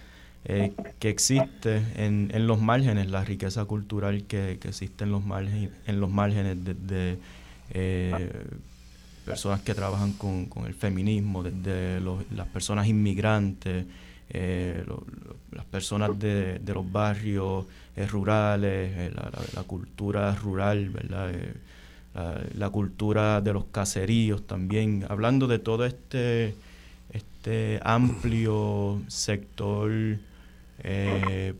eh, que existe en, en, los márgenes, la riqueza cultural que, que existe en los márgenes, en los márgenes de, eh, personas que trabajan con, con el feminismo, desde las personas inmigrantes, eh, las personas de, de, los barrios rurales, la, cultura rural, ¿verdad? La, cultura de los caseríos también, hablando de todo este, este amplio sector eh,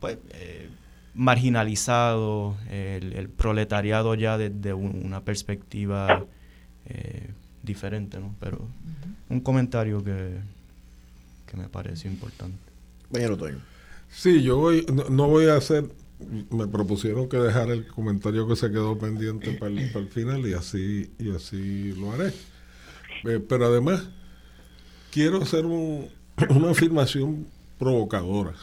pues, eh, marginalizado, el, proletariado ya desde una perspectiva eh, diferente, ¿no? Pero un comentario que, que me pareció importante. Sí, yo voy, no, voy a hacer, me propusieron que dejar el comentario que se quedó pendiente para el, para el final y así, y así lo haré. pero además, quiero hacer un, una afirmación provocadora,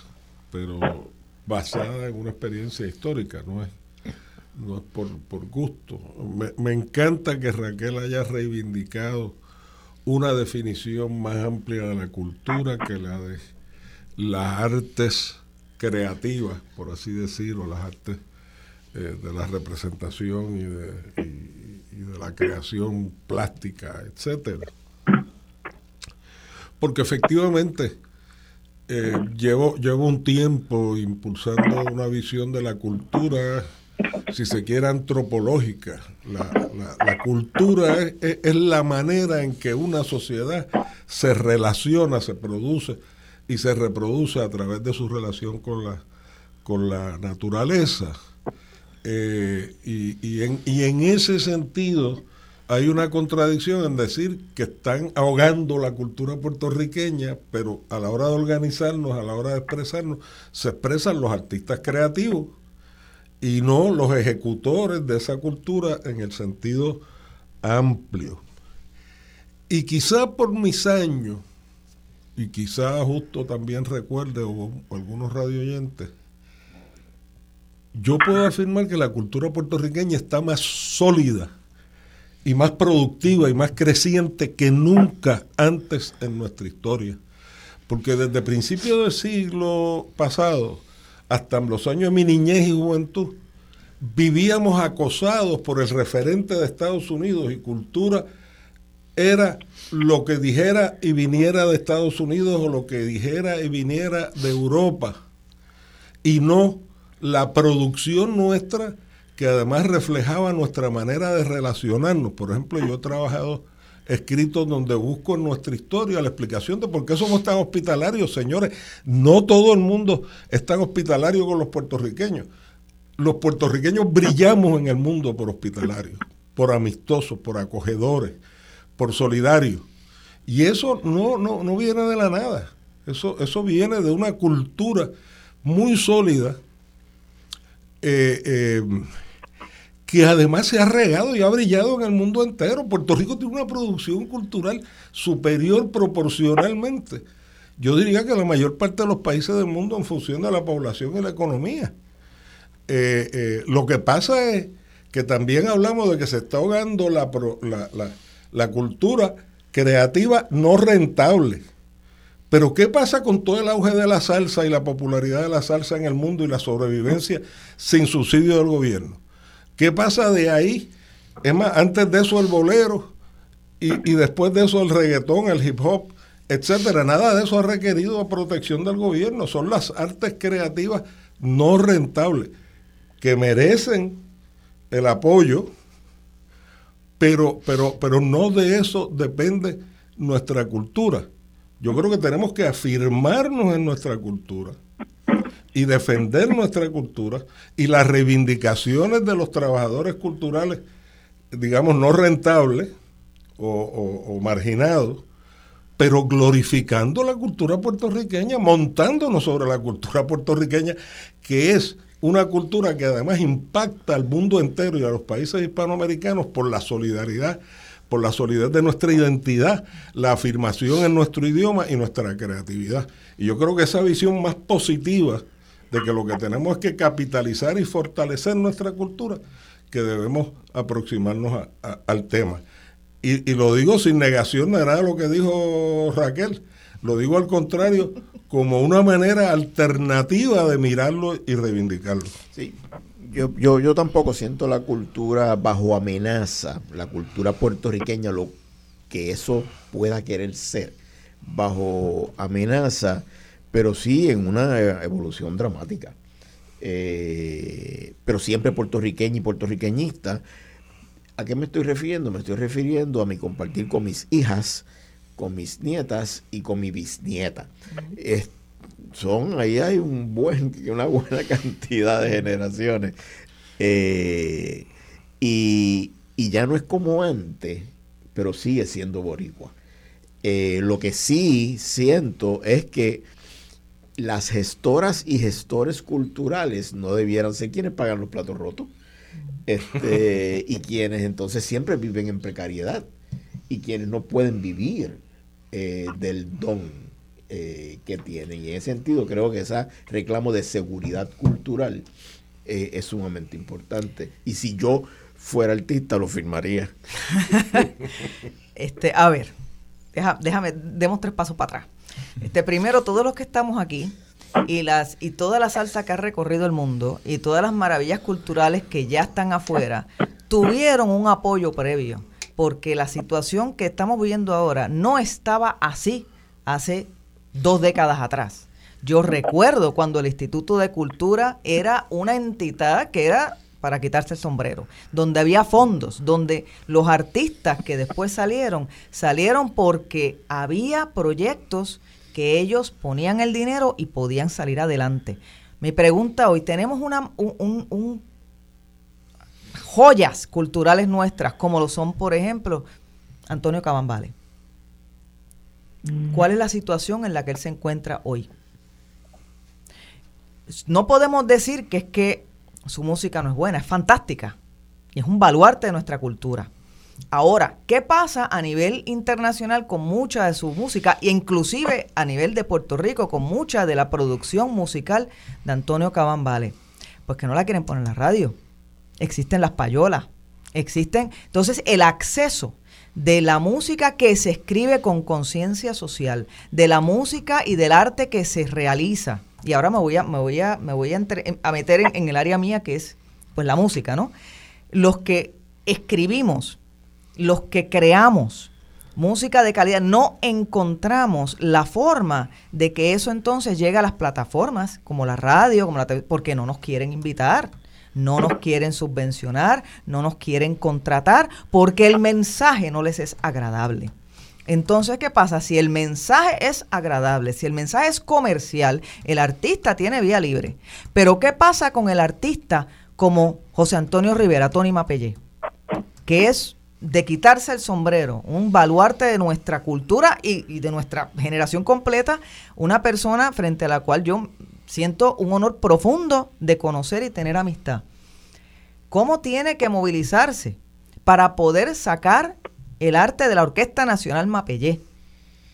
pero basada en una experiencia histórica, no es, no es por, por gusto. Me, me encanta que Raquel haya reivindicado una definición más amplia de la cultura que la de las artes creativas, por así decirlo, las artes eh, de la representación y de, y de la creación plástica, etcétera. Porque efectivamente eh, llevo, llevo un tiempo impulsando una visión de la cultura, si se quiere, antropológica. La, la, cultura es, la manera en que una sociedad se relaciona, se produce y se reproduce a través de su relación con la, con la naturaleza. Eh, y, y, en, y en ese sentido, hay una contradicción en decir que están ahogando la cultura puertorriqueña, pero a la hora de organizarnos, a la hora de expresarnos, se expresan los artistas creativos y no los ejecutores de esa cultura en el sentido amplio. Y quizá por mis años, y quizá justo también recuerde o, o algunos radioyentes, yo puedo afirmar que la cultura puertorriqueña está más sólida y más productiva y más creciente que nunca antes en nuestra historia. Porque desde principios del siglo pasado hasta los años de mi niñez y juventud, vivíamos acosados por el referente de Estados Unidos y cultura era lo que dijera y viniera de Estados Unidos o lo que dijera y viniera de Europa y no la producción nuestra que además reflejaba nuestra manera de relacionarnos. Por ejemplo, yo he trabajado escritos donde busco nuestra historia la explicación de por qué somos tan hospitalarios, señores. No todo el mundo es tan hospitalario con los puertorriqueños. Los puertorriqueños brillamos en el mundo por hospitalarios, por amistosos, por acogedores, por solidarios. Y eso no, no, no viene de la nada. Eso, eso viene de una cultura muy sólida. Eh, eh, que además se ha regado y ha brillado en el mundo entero. Puerto Rico tiene una producción cultural superior proporcionalmente. Yo diría que la mayor parte de los países del mundo en función de la población y la economía. Eh, eh, lo que pasa es que también hablamos de que se está ahogando la, la, la cultura creativa no rentable. Pero ¿qué pasa con todo el auge de la salsa y la popularidad de la salsa en el mundo y la sobrevivencia sin subsidio del gobierno? ¿Qué pasa de ahí? Es más, antes de eso el bolero y, después de eso el reggaetón, el hip hop, etcétera. Nada de eso ha requerido protección del gobierno. Son las artes creativas no rentables que merecen el apoyo, pero, pero, pero no de eso depende nuestra cultura. Yo creo que tenemos que afirmarnos en nuestra cultura y defender nuestra cultura y las reivindicaciones de los trabajadores culturales, digamos, no rentables o, marginados, pero glorificando la cultura puertorriqueña, montándonos sobre la cultura puertorriqueña, que es una cultura que además impacta al mundo entero y a los países hispanoamericanos por la solidaridad por la solidez de nuestra identidad, la afirmación en nuestro idioma y nuestra creatividad. Y yo creo que esa visión más positiva de que lo que tenemos es que capitalizar y fortalecer nuestra cultura, que debemos aproximarnos al tema. Y, y, lo digo sin negación de nada de lo que dijo Raquel, lo digo al contrario, como una manera alternativa de mirarlo y reivindicarlo. Sí, yo, yo, yo tampoco siento la cultura bajo amenaza, la cultura puertorriqueña, lo que eso pueda querer ser bajo amenaza, pero sí en una evolución dramática. Eh, pero siempre puertorriqueña y puertorriqueñista. ¿A qué me estoy refiriendo? Me estoy refiriendo a mi compartir con mis hijas, con mis nietas y con mi bisnieta son, ahí hay un buen, una buena cantidad de generaciones. Eh, y, ya no es como antes, pero sigue siendo boricua. Eh, lo que sí siento es que las gestoras y gestores culturales no debieran ser quienes pagan los platos rotos este, y quienes entonces siempre viven en precariedad y quienes no pueden vivir eh, del don eh, que tienen. Y en ese sentido creo que ese reclamo de seguridad cultural eh, es sumamente importante. Y si yo fuera artista, lo firmaría. este, a ver, déjame, demos tres pasos para atrás. Este, primero, todos los que estamos aquí y las y toda la salsa que ha recorrido el mundo y todas las maravillas culturales que ya están afuera tuvieron un apoyo previo porque la situación que estamos viviendo ahora no estaba así hace dos décadas atrás. Yo recuerdo cuando el Instituto de Cultura era una entidad que era para quitarse el sombrero, donde había fondos, donde los artistas que después salieron, salieron porque había proyectos que ellos ponían el dinero y podían salir adelante. Mi pregunta hoy, tenemos una, un, joyas culturales nuestras, como lo son, por ejemplo, Antonio Cabambale. ¿Cuál es la situación en la que él se encuentra hoy? No podemos decir que es que su música no es buena, es fantástica y es un baluarte de nuestra cultura. Ahora, ¿qué pasa a nivel internacional con mucha de su música e inclusive a nivel de Puerto Rico con mucha de la producción musical de Antonio Cabambale? Pues que no la quieren poner en la radio. Existen las payolas, existen. Entonces, el acceso de la música que se escribe con conciencia social, de la música y del arte que se realiza. Y ahora me voy a, me voy a, me voy a, meter en, el área mía que es pues la música, ¿no? Los que escribimos, los que creamos música de calidad, no encontramos la forma de que eso entonces llegue a las plataformas como la radio, como la porque no nos quieren invitar no nos quieren subvencionar, no nos quieren contratar, porque el mensaje no les es agradable. Entonces, ¿qué pasa? Si el mensaje es agradable, si el mensaje es comercial, el artista tiene vía libre. Pero ¿qué pasa con el artista como José Antonio Rivera, Tony Mapellé? Que es de quitarse el sombrero, un baluarte de nuestra cultura y, y, de nuestra generación completa, una persona frente a la cual yo siento un honor profundo de conocer y tener amistad. ¿Cómo tiene que movilizarse para poder sacar el arte de la Orquesta Nacional Mapellé?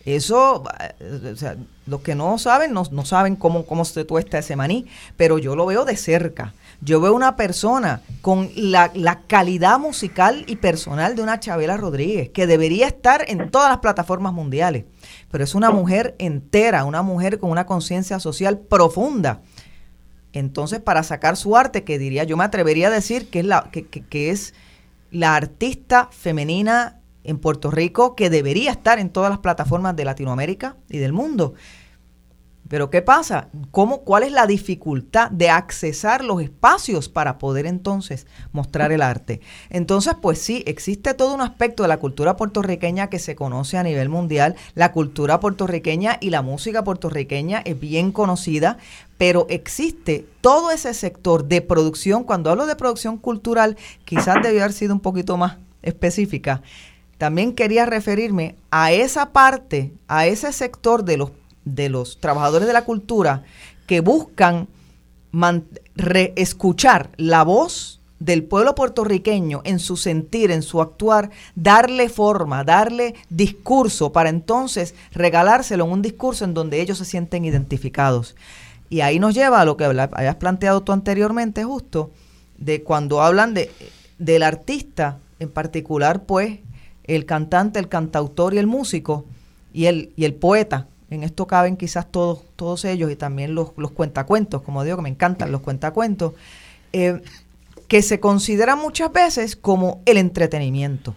Eso, eh, o sea, los que no saben, no, saben cómo, cómo se tuesta ese maní, pero yo lo veo de cerca. Yo veo una persona con la, la, calidad musical y personal de una Chabela Rodríguez, que debería estar en todas las plataformas mundiales pero es una mujer entera, una mujer con una conciencia social profunda. Entonces, para sacar su arte, que diría, yo me atrevería a decir que es la, que, es la artista femenina en Puerto Rico que debería estar en todas las plataformas de Latinoamérica y del mundo. Pero ¿qué pasa? ¿Cómo, ¿Cuál es la dificultad de accesar los espacios para poder entonces mostrar el arte? Entonces, pues sí, existe todo un aspecto de la cultura puertorriqueña que se conoce a nivel mundial. La cultura puertorriqueña y la música puertorriqueña es bien conocida, pero existe todo ese sector de producción. Cuando hablo de producción cultural, quizás debió haber sido un poquito más específica. También quería referirme a esa parte, a ese sector de los trabajadores de la cultura que buscan escuchar la voz del pueblo puertorriqueño en su sentir, en su actuar, darle forma, darle discurso para entonces regalárselo en un discurso en donde ellos se sienten identificados. Y ahí nos lleva a lo que habías planteado tú anteriormente, justo, de cuando hablan de, del artista, en particular, pues, el cantante, el cantautor y el músico, y el, y el poeta, en esto caben quizás todos, todos ellos y también los, los cuentacuentos, como digo que me encantan los cuentacuentos, eh, que se consideran muchas veces como el entretenimiento.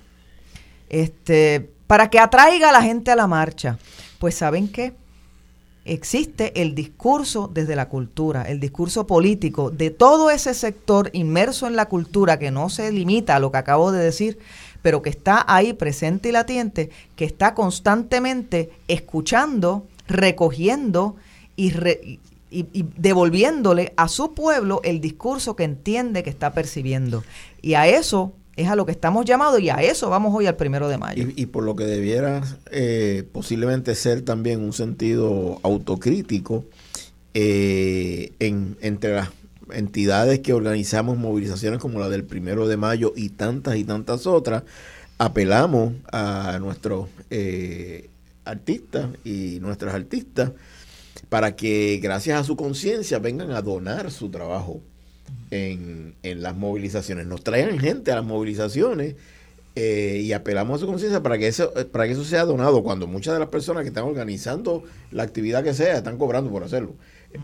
Este, para que atraiga a la gente a la marcha. Pues saben qué? Existe el discurso desde la cultura, el discurso político de todo ese sector inmerso en la cultura que no se limita a lo que acabo de decir, pero que está ahí presente y latiente, que está constantemente escuchando, recogiendo y, devolviéndole a su pueblo el discurso que entiende que está percibiendo. Y a eso es a lo que estamos llamados y a eso vamos hoy al primero de mayo. Y, por lo que debiera eh, posiblemente ser también un sentido autocrítico eh, en, entre las entidades que organizamos movilizaciones como la del primero de mayo y tantas y tantas otras, apelamos a nuestros eh, artistas y nuestras artistas para que gracias a su conciencia vengan a donar su trabajo en, las movilizaciones. Nos traigan gente a las movilizaciones eh, y apelamos a su conciencia para que eso para que eso sea donado cuando muchas de las personas que están organizando la actividad que sea están cobrando por hacerlo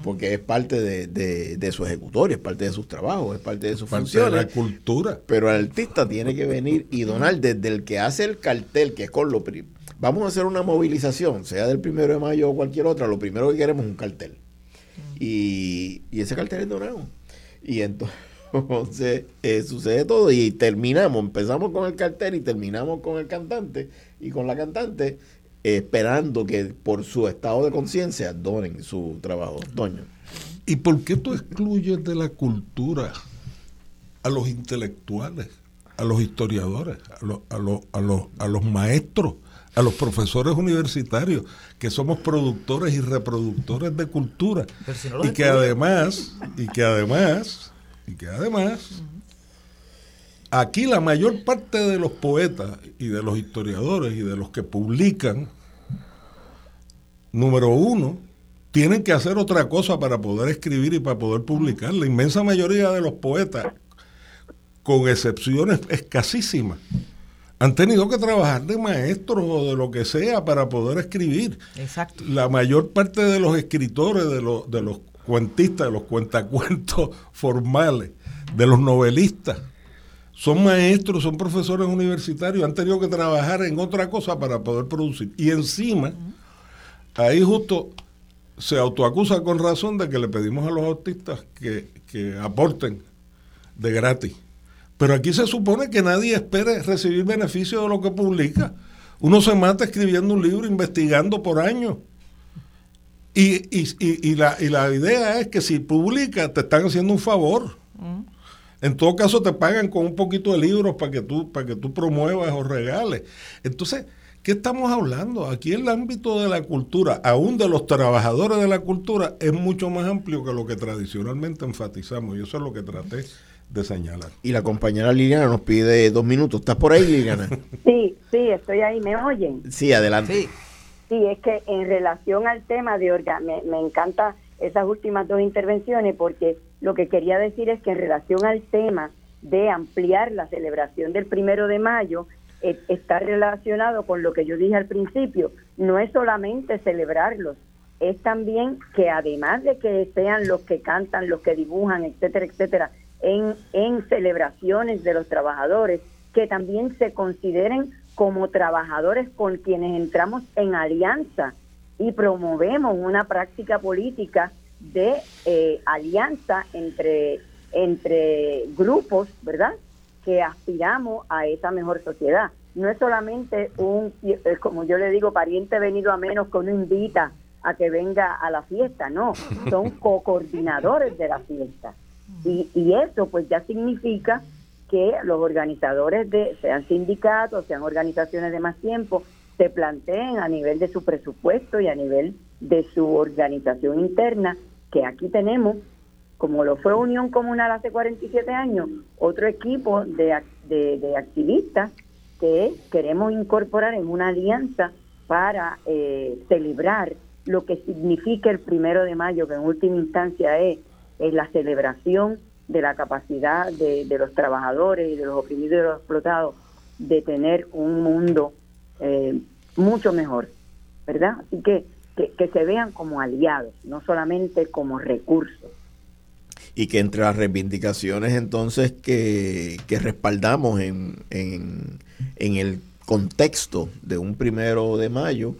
porque es parte de, su ejecutorio, es parte de sus trabajos, es parte de sus parte funciones. De la cultura. Pero el artista tiene que venir y donar desde el que hace el cartel, que es con lo Vamos a hacer una movilización, sea del primero de mayo o cualquier otra, lo primero que queremos es un cartel. Y, ese cartel es donado. Y entonces eh, sucede todo y terminamos, empezamos con el cartel y terminamos con el cantante y con la cantante esperando que por su estado de conciencia donen su trabajo. Doña. ¿Y por qué tú excluyes de la cultura a los intelectuales, a los historiadores, a los, a los, a los, a los maestros, a los profesores universitarios, que somos productores y reproductores de cultura? y que además, y que además, y que además, Aquí la mayor parte de los poetas y de los historiadores y de los que publican, número uno, tienen que hacer otra cosa para poder escribir y para poder publicar. La inmensa mayoría de los poetas, con excepciones escasísimas, han tenido que trabajar de maestros o de lo que sea para poder escribir. Exacto. La mayor parte de los escritores, de los, de los cuentistas, de los cuentacuentos formales, de los novelistas, son maestros, son profesores universitarios, han tenido que trabajar en otra cosa para poder producir. Y encima, ahí justo se autoacusa con razón de que le pedimos a los autistas que, que aporten de gratis. Pero aquí se supone que nadie espere recibir beneficio de lo que publica. Uno se mata escribiendo un libro, investigando por años. Y, y, y, la, y la idea es que si publica, te están haciendo un favor. En todo caso te pagan con un poquito de libros para que tú, para que tú promuevas o regales. Entonces, ¿qué estamos hablando? Aquí el ámbito de la cultura, aún de los trabajadores de la cultura, es mucho más amplio que lo que tradicionalmente enfatizamos. Y eso es lo que traté de señalar. Y la compañera Liliana nos pide dos minutos. ¿Estás por ahí, Liliana? Sí, sí, estoy ahí. ¿Me oyen? Sí, adelante. Sí, sí es que en relación al tema de orga, me, me encanta esas últimas dos intervenciones porque lo que quería decir es que en relación al tema de ampliar la celebración del primero de mayo, eh, está relacionado con lo que yo dije al principio, no es solamente celebrarlos, es también que además de que sean los que cantan, los que dibujan, etcétera, etcétera, en, en celebraciones de los trabajadores, que también se consideren como trabajadores con quienes entramos en alianza y promovemos una práctica política de eh, alianza entre, entre grupos, ¿verdad? Que aspiramos a esa mejor sociedad. No es solamente un, eh, como yo le digo, pariente venido a menos que uno invita a que venga a la fiesta, no, son co-coordinadores de la fiesta. Y, y eso pues ya significa que los organizadores de, sean sindicatos, sean organizaciones de más tiempo, se planteen a nivel de su presupuesto y a nivel de su organización interna, que aquí tenemos, como lo fue Unión Comunal hace 47 años, otro equipo de, de, activistas que queremos incorporar en una alianza para eh, celebrar lo que significa el primero de mayo, que en última instancia es, es la celebración de la capacidad de, los trabajadores y de los oprimidos y de los explotados de tener un mundo eh, mucho mejor, ¿verdad? Así que, que, se vean como aliados, no solamente como recursos. Y que entre las reivindicaciones entonces que, que respaldamos en, en, en el contexto de un primero de mayo,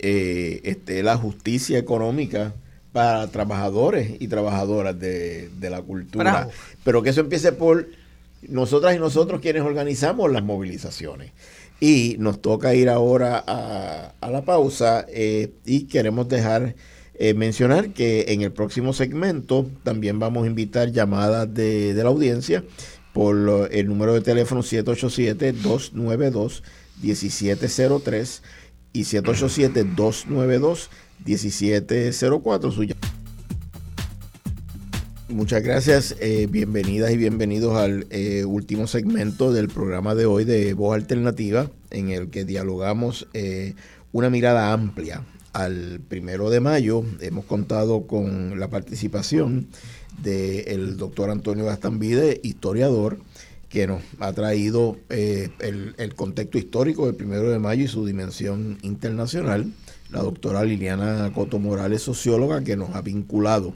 eh, esté la justicia económica para trabajadores y trabajadoras de, la cultura. Pero que eso empiece por nosotras y nosotros quienes organizamos las movilizaciones. Y nos toca ir ahora a, la pausa eh, y queremos dejar eh, mencionar que en el próximo segmento también vamos a invitar llamadas de, de la audiencia por el número de teléfono 787-292-1703 y 787-292-1704. Muchas gracias, eh, bienvenidas y bienvenidos al eh, último segmento del programa de hoy de Voz Alternativa, en el que dialogamos eh, una mirada amplia al primero de mayo. Hemos contado con la participación del doctor Antonio Gastambide, historiador, que nos ha traído eh, el, contexto histórico del primero de mayo y su dimensión internacional. La doctora Liliana Coto Morales, socióloga, que nos ha vinculado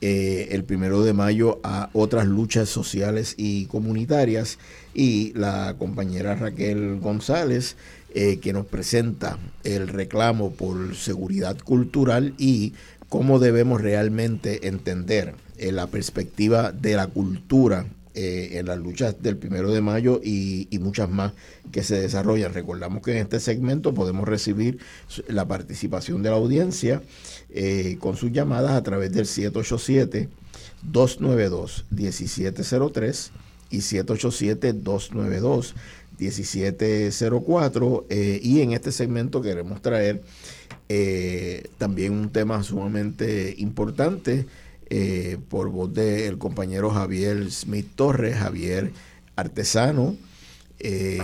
eh, el primero de mayo a otras luchas sociales y comunitarias. Y la compañera Raquel González, eh, que nos presenta el reclamo por seguridad cultural y cómo debemos realmente entender la perspectiva de la cultura eh, en las luchas del primero de mayo y, muchas más que se desarrollan. Recordamos que en este segmento podemos recibir la participación de la audiencia eh, con sus llamadas a través del 787-292-1703 y 787-292-1704. Eh, y en este segmento queremos traer también un tema sumamente importante eh, por voz del compañero Javier Smith Torres, Javier artesano, eh,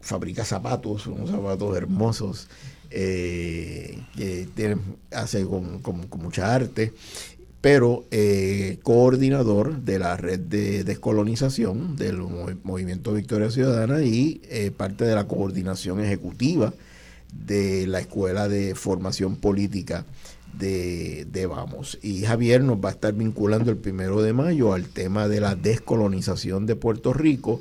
fabrica zapatos, unos zapatos hermosos, eh, que hace con, mucha arte, pero coordinador de la red de descolonización del Movimiento Victoria Ciudadana y parte de la coordinación ejecutiva de la Escuela de Formación Política de, Vamos. Y Javier nos va a estar vinculando el primero de mayo al tema de la descolonización de Puerto Rico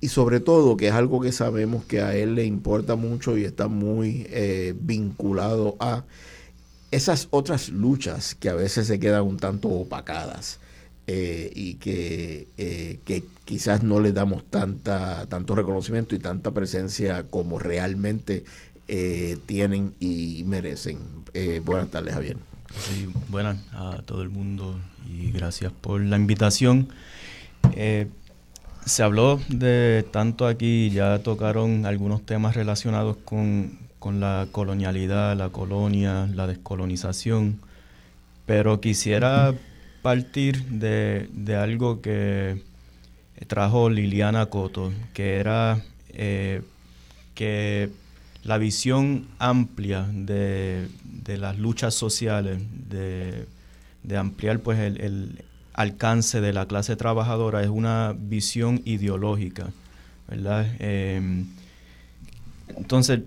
y sobre todo, que es algo que sabemos que a él le importa mucho y está muy eh, vinculado a esas otras luchas que a veces se quedan un tanto opacadas eh, y que, eh, que, quizás no le damos tanta, tanto reconocimiento y tanta presencia como realmente eh, tienen y merecen. Eh, buenas tardes, Javier. Buenas a todo el mundo y gracias por la invitación. Se habló de tanto aquí, ya tocaron algunos temas relacionados con, la colonialidad, la colonia, la descolonización, pero quisiera partir de, de algo que trajo Liliana Coto, que era que la visión amplia de, las luchas sociales, de, ampliar pues el, alcance de la clase trabajadora es una visión ideológica, ¿verdad? Em, entonces,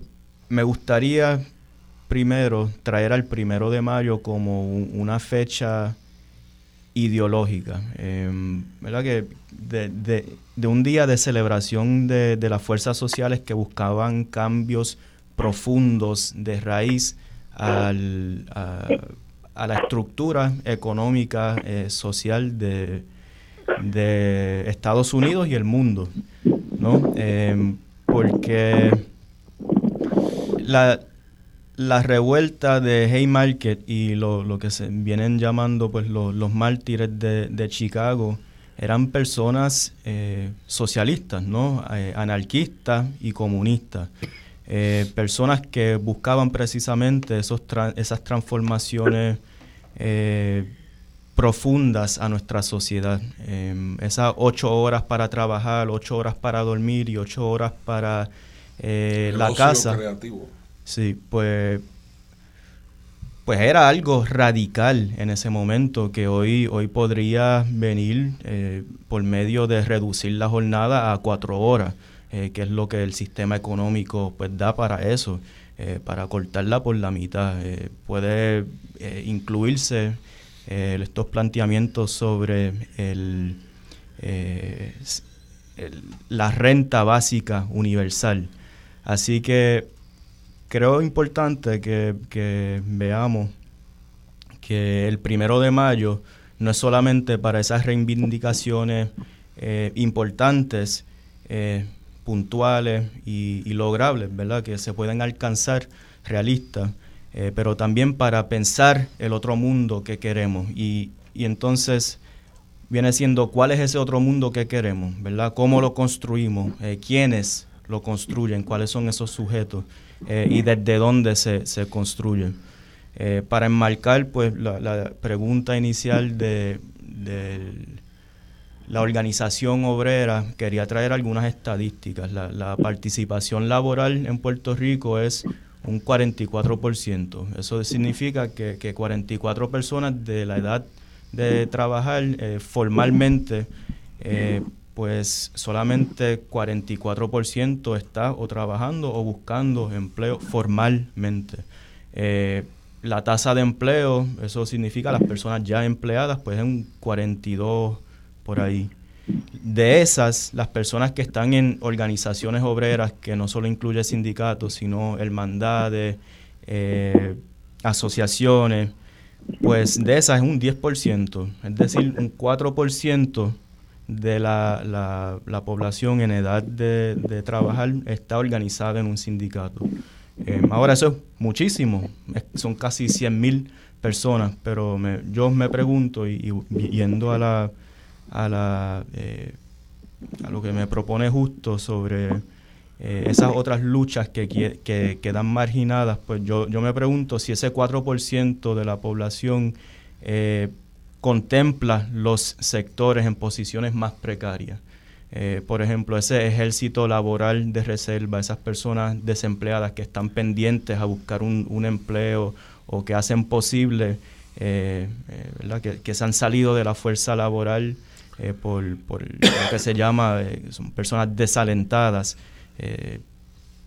me gustaría primero traer al primero de mayo como una fecha ideológica, em, ¿verdad? Que de, un día de celebración de, las fuerzas sociales que buscaban cambios profundos de raíz al, la estructura económica, eh, social de, de, Estados Unidos y el mundo, ¿no? Em, porque la, la revuelta de Haymarket y lo, que se vienen llamando pues los mártires de, de, Chicago eran personas eh, socialistas, ¿no? Eh, anarquistas y comunistas. Eh, personas que buscaban precisamente esos esas transformaciones profundas a nuestra sociedad. Em, esas ocho horas para trabajar, ocho horas para dormir y ocho horas para la casa. Creativo. Sí, pues, pues era algo radical en ese momento que hoy, hoy podría venir eh, por medio de reducir la jornada a cuatro horas, eh, que es lo que el sistema económico pues da para eso, eh, para cortarla por la mitad. puede incluirse estos planteamientos sobre el, la renta básica universal. Así que creo importante que, veamos que el primero de mayo no es solamente para esas reivindicaciones eh, importantes, eh, puntuales y, logrables, ¿verdad? Que se pueden alcanzar realistas, eh, pero también para pensar el otro mundo que queremos. Y, y, entonces viene siendo cuál es ese otro mundo que queremos, ¿verdad? ¿Cómo lo construimos? ¿Quiénes lo construyen? ¿Cuáles son esos sujetos? Eh, y desde dónde se, se construye. Eh, para enmarcar pues, la, pregunta inicial de, la organización obrera, quería traer algunas estadísticas. La, participación laboral en Puerto Rico es un 44%. Eso significa que, que 44 personas de la edad de trabajar eh, formalmente pues solamente 44% está o trabajando o buscando empleo formalmente. Eh, la tasa de empleo, eso significa las personas ya empleadas, pues es un 42 por ahí. De esas, las personas que están en organizaciones obreras, que no solo incluye sindicatos, sino hermandades, eh, asociaciones, pues de esas es un 10%, es decir, un 4% de la, la, población en edad de, de, trabajar está organizada en un sindicato. Eh, ahora eso es muchísimo, son casi 100 mil personas, pero yo me pregunto y, yendo a la, a, la, eh, lo que me propone justo sobre eh, esas otras luchas que, que, quedan marginadas, pues yo, yo me pregunto si ese 4% de la población contempla los sectores en posiciones más precarias. Eh, por ejemplo, ese ejército laboral de reserva, esas personas desempleadas que están pendientes a buscar un, empleo o que hacen posible, eh, eh, que, se han salido de la fuerza laboral por, por, lo que se llama, son personas desalentadas,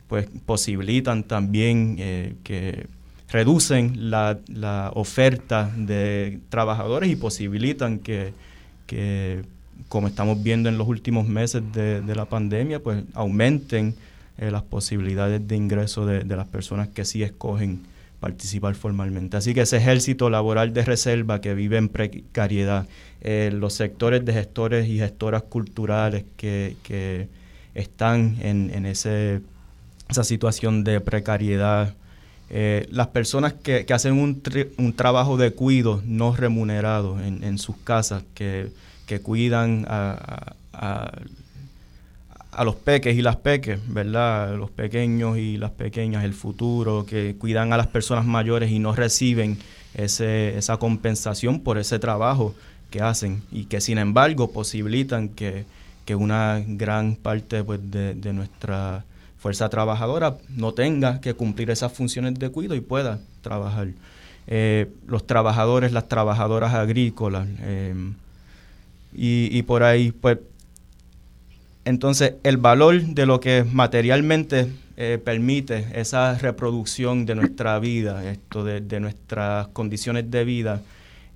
pues posibilitan también que reducen la, oferta de trabajadores y posibilitan que, como estamos viendo en los últimos meses de, la pandemia, pues aumenten eh, las posibilidades de ingreso de, de, las personas que sí escogen participar formalmente. Así que ese ejército laboral de reserva que vive en precariedad, eh, los sectores de gestores y gestoras culturales que, que están en, en ese, esa situación de precariedad, eh, las personas que, hacen un, un, trabajo de cuido no remunerado en, sus casas, que, cuidan a, a, los peques y las peques, ¿verdad? Los pequeños y las pequeñas, el futuro, que cuidan a las personas mayores y no reciben ese, esa compensación por ese trabajo que hacen y que sin embargo posibilitan que, una gran parte pues, de, de nuestra fuerza trabajadora no tenga que cumplir esas funciones de cuidado y pueda trabajar. Eh, los trabajadores, las trabajadoras agrícolas eh, y, por ahí, pues, entonces el valor de lo que materialmente eh, permite esa reproducción de nuestra vida, esto de, nuestras condiciones de vida,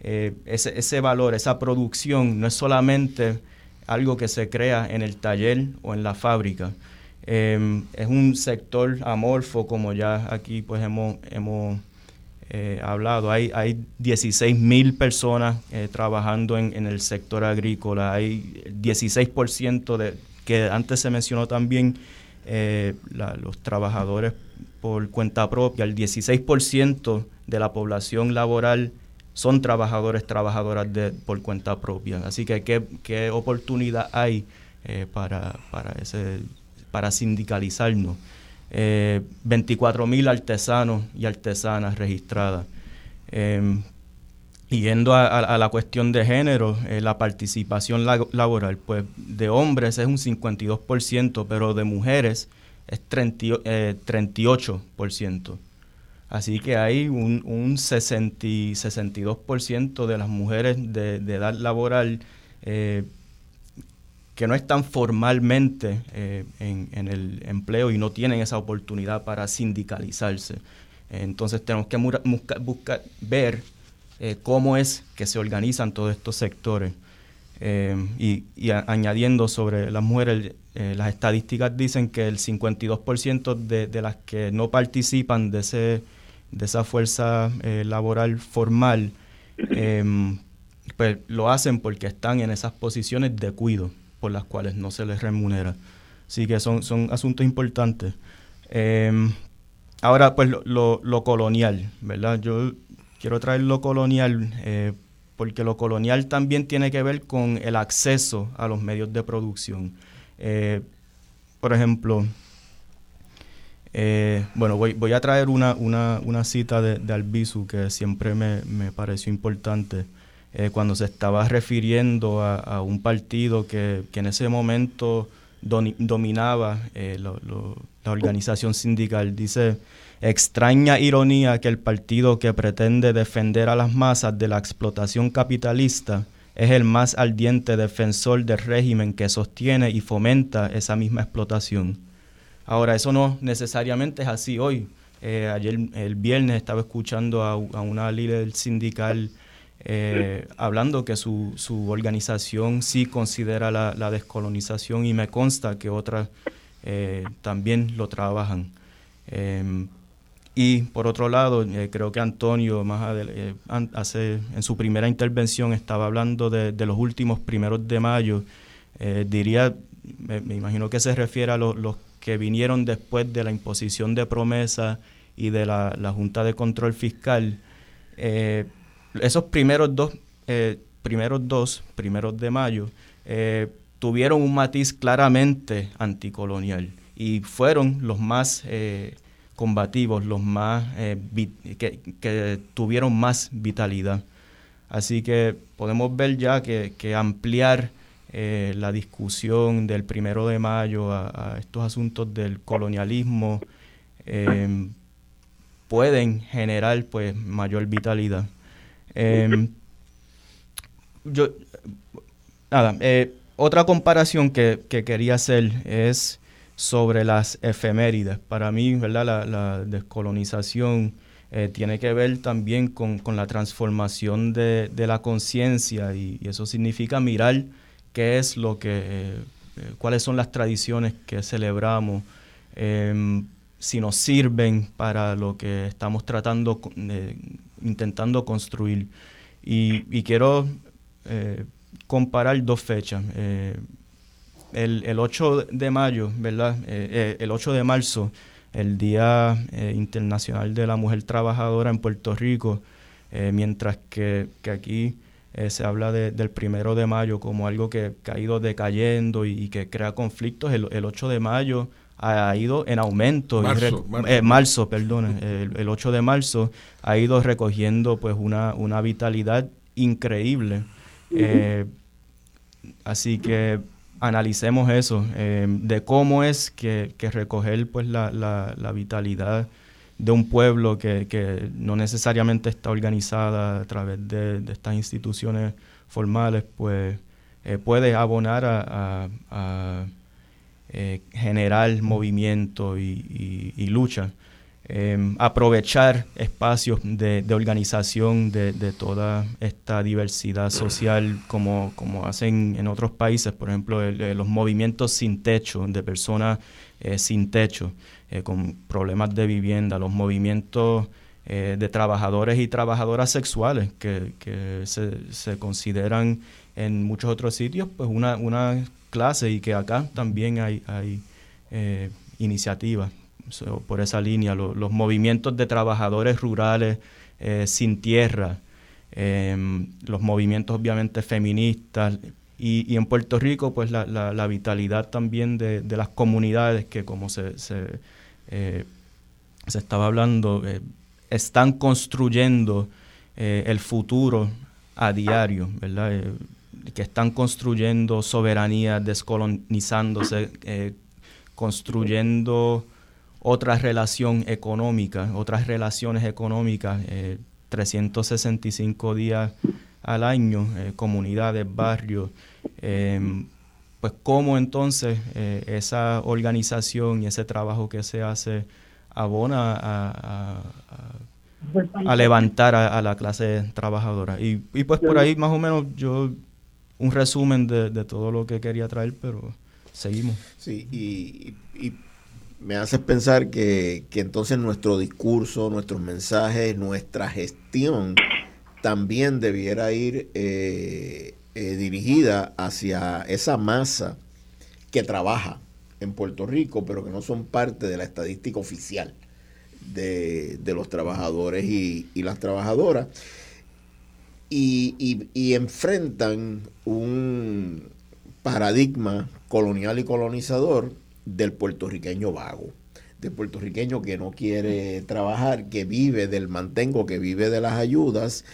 ese, ese valor, esa producción no es solamente algo que se crea en el taller o en la fábrica, Em, es un sector amorfo, como ya aquí pues hemos, hemos hablado. Hay, hay 16 mil personas trabajando en, en, el sector agrícola, hay 16% de, que antes se mencionó también, los trabajadores por cuenta propia, el 16% de la población laboral son trabajadores, trabajadoras de, por cuenta propia. Así que qué, oportunidad hay eh, para, para, ese, para sindicalizarnos. Eh, 24 mil artesanos y artesanas registradas. Em, yendo a, la cuestión de género, eh, la participación laboral, pues de hombres es un 52%, pero de mujeres es 38%. Así que hay un, un 60, 62% de las mujeres de, edad laboral eh, que no están formalmente eh, en, el empleo y no tienen esa oportunidad para sindicalizarse. Entonces tenemos que buscar, ver eh, cómo es que se organizan todos estos sectores. y, añadiendo sobre las mujeres, las estadísticas dicen que el 52% de, de las que no participan de ese de esa fuerza eh, laboral formal, em, pues lo hacen porque están en esas posiciones de cuido por las cuales no se les remunera. Así que son, son asuntos importantes. Em, ahora, pues lo, lo, colonial, ¿verdad? Yo quiero traer lo colonial eh, porque lo colonial también tiene que ver con el acceso a los medios de producción. Eh, por ejemplo, eh, bueno, voy, a traer una, una, cita de, de, Albizu que siempre me, me pareció importante. Cuando se estaba refiriendo a, a un partido que, que, en ese momento dominaba eh, la organización sindical. Dice, extraña ironía que el partido que pretende defender a las masas de la explotación capitalista es el más ardiente defensor del régimen que sostiene y fomenta esa misma explotación. Ahora, eso no necesariamente es así hoy. Eh, ayer, el viernes, estaba escuchando a, una líder sindical eh, hablando que su, su, organización sí considera la, descolonización y me consta que otras eh, también lo trabajan. Y por otro lado, creo que Antonio más hace, en su primera intervención estaba hablando de, los últimos primeros de mayo. diría, me, imagino que se refiere a los que vinieron después de la imposición de promesa y de la, Junta de Control Fiscal, eh, esos primeros dos, eh, primeros dos, primeros de mayo, eh, tuvieron un matiz claramente anticolonial y fueron los más combativos, los más que, que, tuvieron más vitalidad. Así que podemos ver ya que, que ampliar eh, la discusión del primero de mayo a, estos asuntos del colonialismo em, pueden generar pues mayor vitalidad. Em, yo, nada, eh, otra comparación que, quería hacer es sobre las efemérides. Para mí, ¿verdad? La, descolonización eh, tiene que ver también con, la transformación de, la conciencia y, eso significa mirar qué es lo que, eh, eh, cuáles son las tradiciones que celebramos, em, si nos sirven para lo que estamos tratando, intentando construir. Y, quiero eh, comparar dos fechas. El, el, 8 de mayo, ¿verdad? el 8 de marzo, el Día Internacional de la Mujer Trabajadora en Puerto Rico, mientras que, que aquí eh, se habla del primero de mayo como algo que, ha ido decayendo y, que crea conflictos. El, 8 de mayo ha ido en aumento. Marzo, eh, marzo. perdón. El, 8 de marzo ha ido recogiendo pues una, una vitalidad increíble. Eh, así que analicemos eso, de cómo es que, que recoger pues la, la, la vitalidad de un pueblo que, no necesariamente está organizada a través de, estas instituciones formales, pues eh, puede abonar a, eh, generar movimiento y, lucha. Em, aprovechar espacios de, organización de, toda esta diversidad social como, como hacen en otros países, por ejemplo, los movimientos sin techo, de personas eh, sin techo. Eh, con problemas de vivienda, los movimientos eh, de trabajadores y trabajadoras sexuales que, se, consideran en muchos otros sitios pues una, una clase y que acá también hay, hay eh, por esa línea, los movimientos de trabajadores rurales eh, sin tierra, em, los movimientos obviamente feministas y, en Puerto Rico pues la, vitalidad también de, las comunidades que como se, se, se estaba hablando, están construyendo eh, el futuro a diario, ¿verdad? Eh, que están construyendo soberanía, descolonizándose, eh, construyendo otra relación económica, otras relaciones económicas, 365 días al año, comunidades, barrios, pues cómo entonces esa organización y ese trabajo que se hace abona a, levantar a, la clase trabajadora. Y, pues por ahí más o menos yo un resumen de, todo lo que quería traer, pero seguimos. Sí, y, me haces pensar que, entonces nuestro discurso, nuestros mensajes, nuestra gestión también debiera ir eh, eh, dirigida hacia esa masa que trabaja en Puerto Rico, pero que no son parte de la estadística oficial de, los trabajadores y, las trabajadoras. Y, y, enfrentan un paradigma colonial y colonizador del puertorriqueño vago, del puertorriqueño que no quiere trabajar, que vive del mantengo, que vive de las ayudas,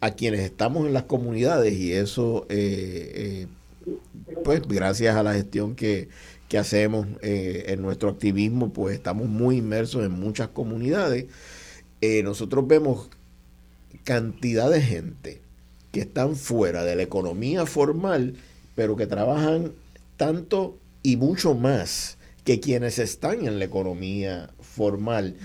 a quienes estamos en las comunidades y eso, eh, eh, pues gracias a la gestión que, que hacemos eh, en nuestro activismo, pues estamos muy inmersos en muchas comunidades. Nosotros vemos cantidad de gente que están fuera de la economía formal, pero que trabajan tanto y mucho más que quienes están en la economía formal.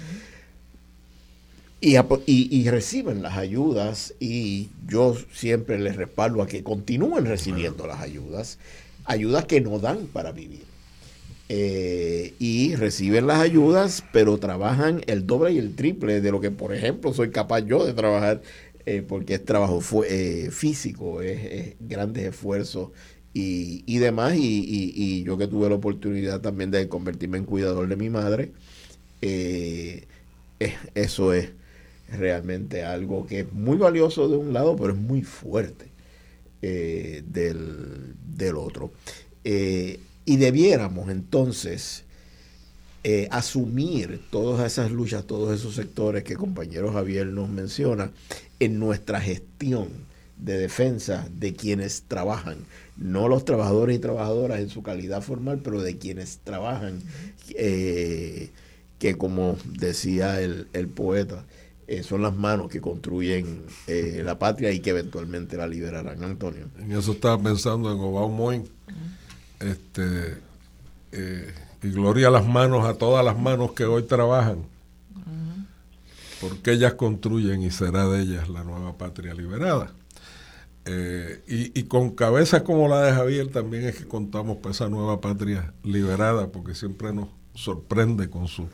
Y, y, reciben las ayudas y yo siempre les respaldo a que continúen recibiendo las ayudas, ayudas que no dan para vivir. Eh, y reciben las ayudas, pero trabajan el doble y el triple de lo que, por ejemplo, soy capaz yo de trabajar, eh, porque es trabajo eh, físico, es, grandes esfuerzos y, y demás. Y, yo que tuve la oportunidad también de convertirme en cuidador de mi madre, eso es realmente algo que es muy valioso de un lado, pero es muy fuerte del, del, otro. Y debiéramos entonces eh, asumir todas esas luchas, todos esos sectores que compañero Javier nos menciona en nuestra gestión de defensa de quienes trabajan, no los trabajadores y trabajadoras en su calidad formal, pero de quienes trabajan, eh, que como decía el, poeta, eh, son las manos que construyen la patria y que eventualmente la liberarán, Antonio. En eso estaba pensando en Obama Moin este, eh, y gloria a las manos, a todas las manos que hoy trabajan, porque ellas construyen y será de ellas la nueva patria liberada. Eh, y, con cabezas como la de Javier también es que contamos para esa nueva patria liberada, porque siempre nos sorprende con su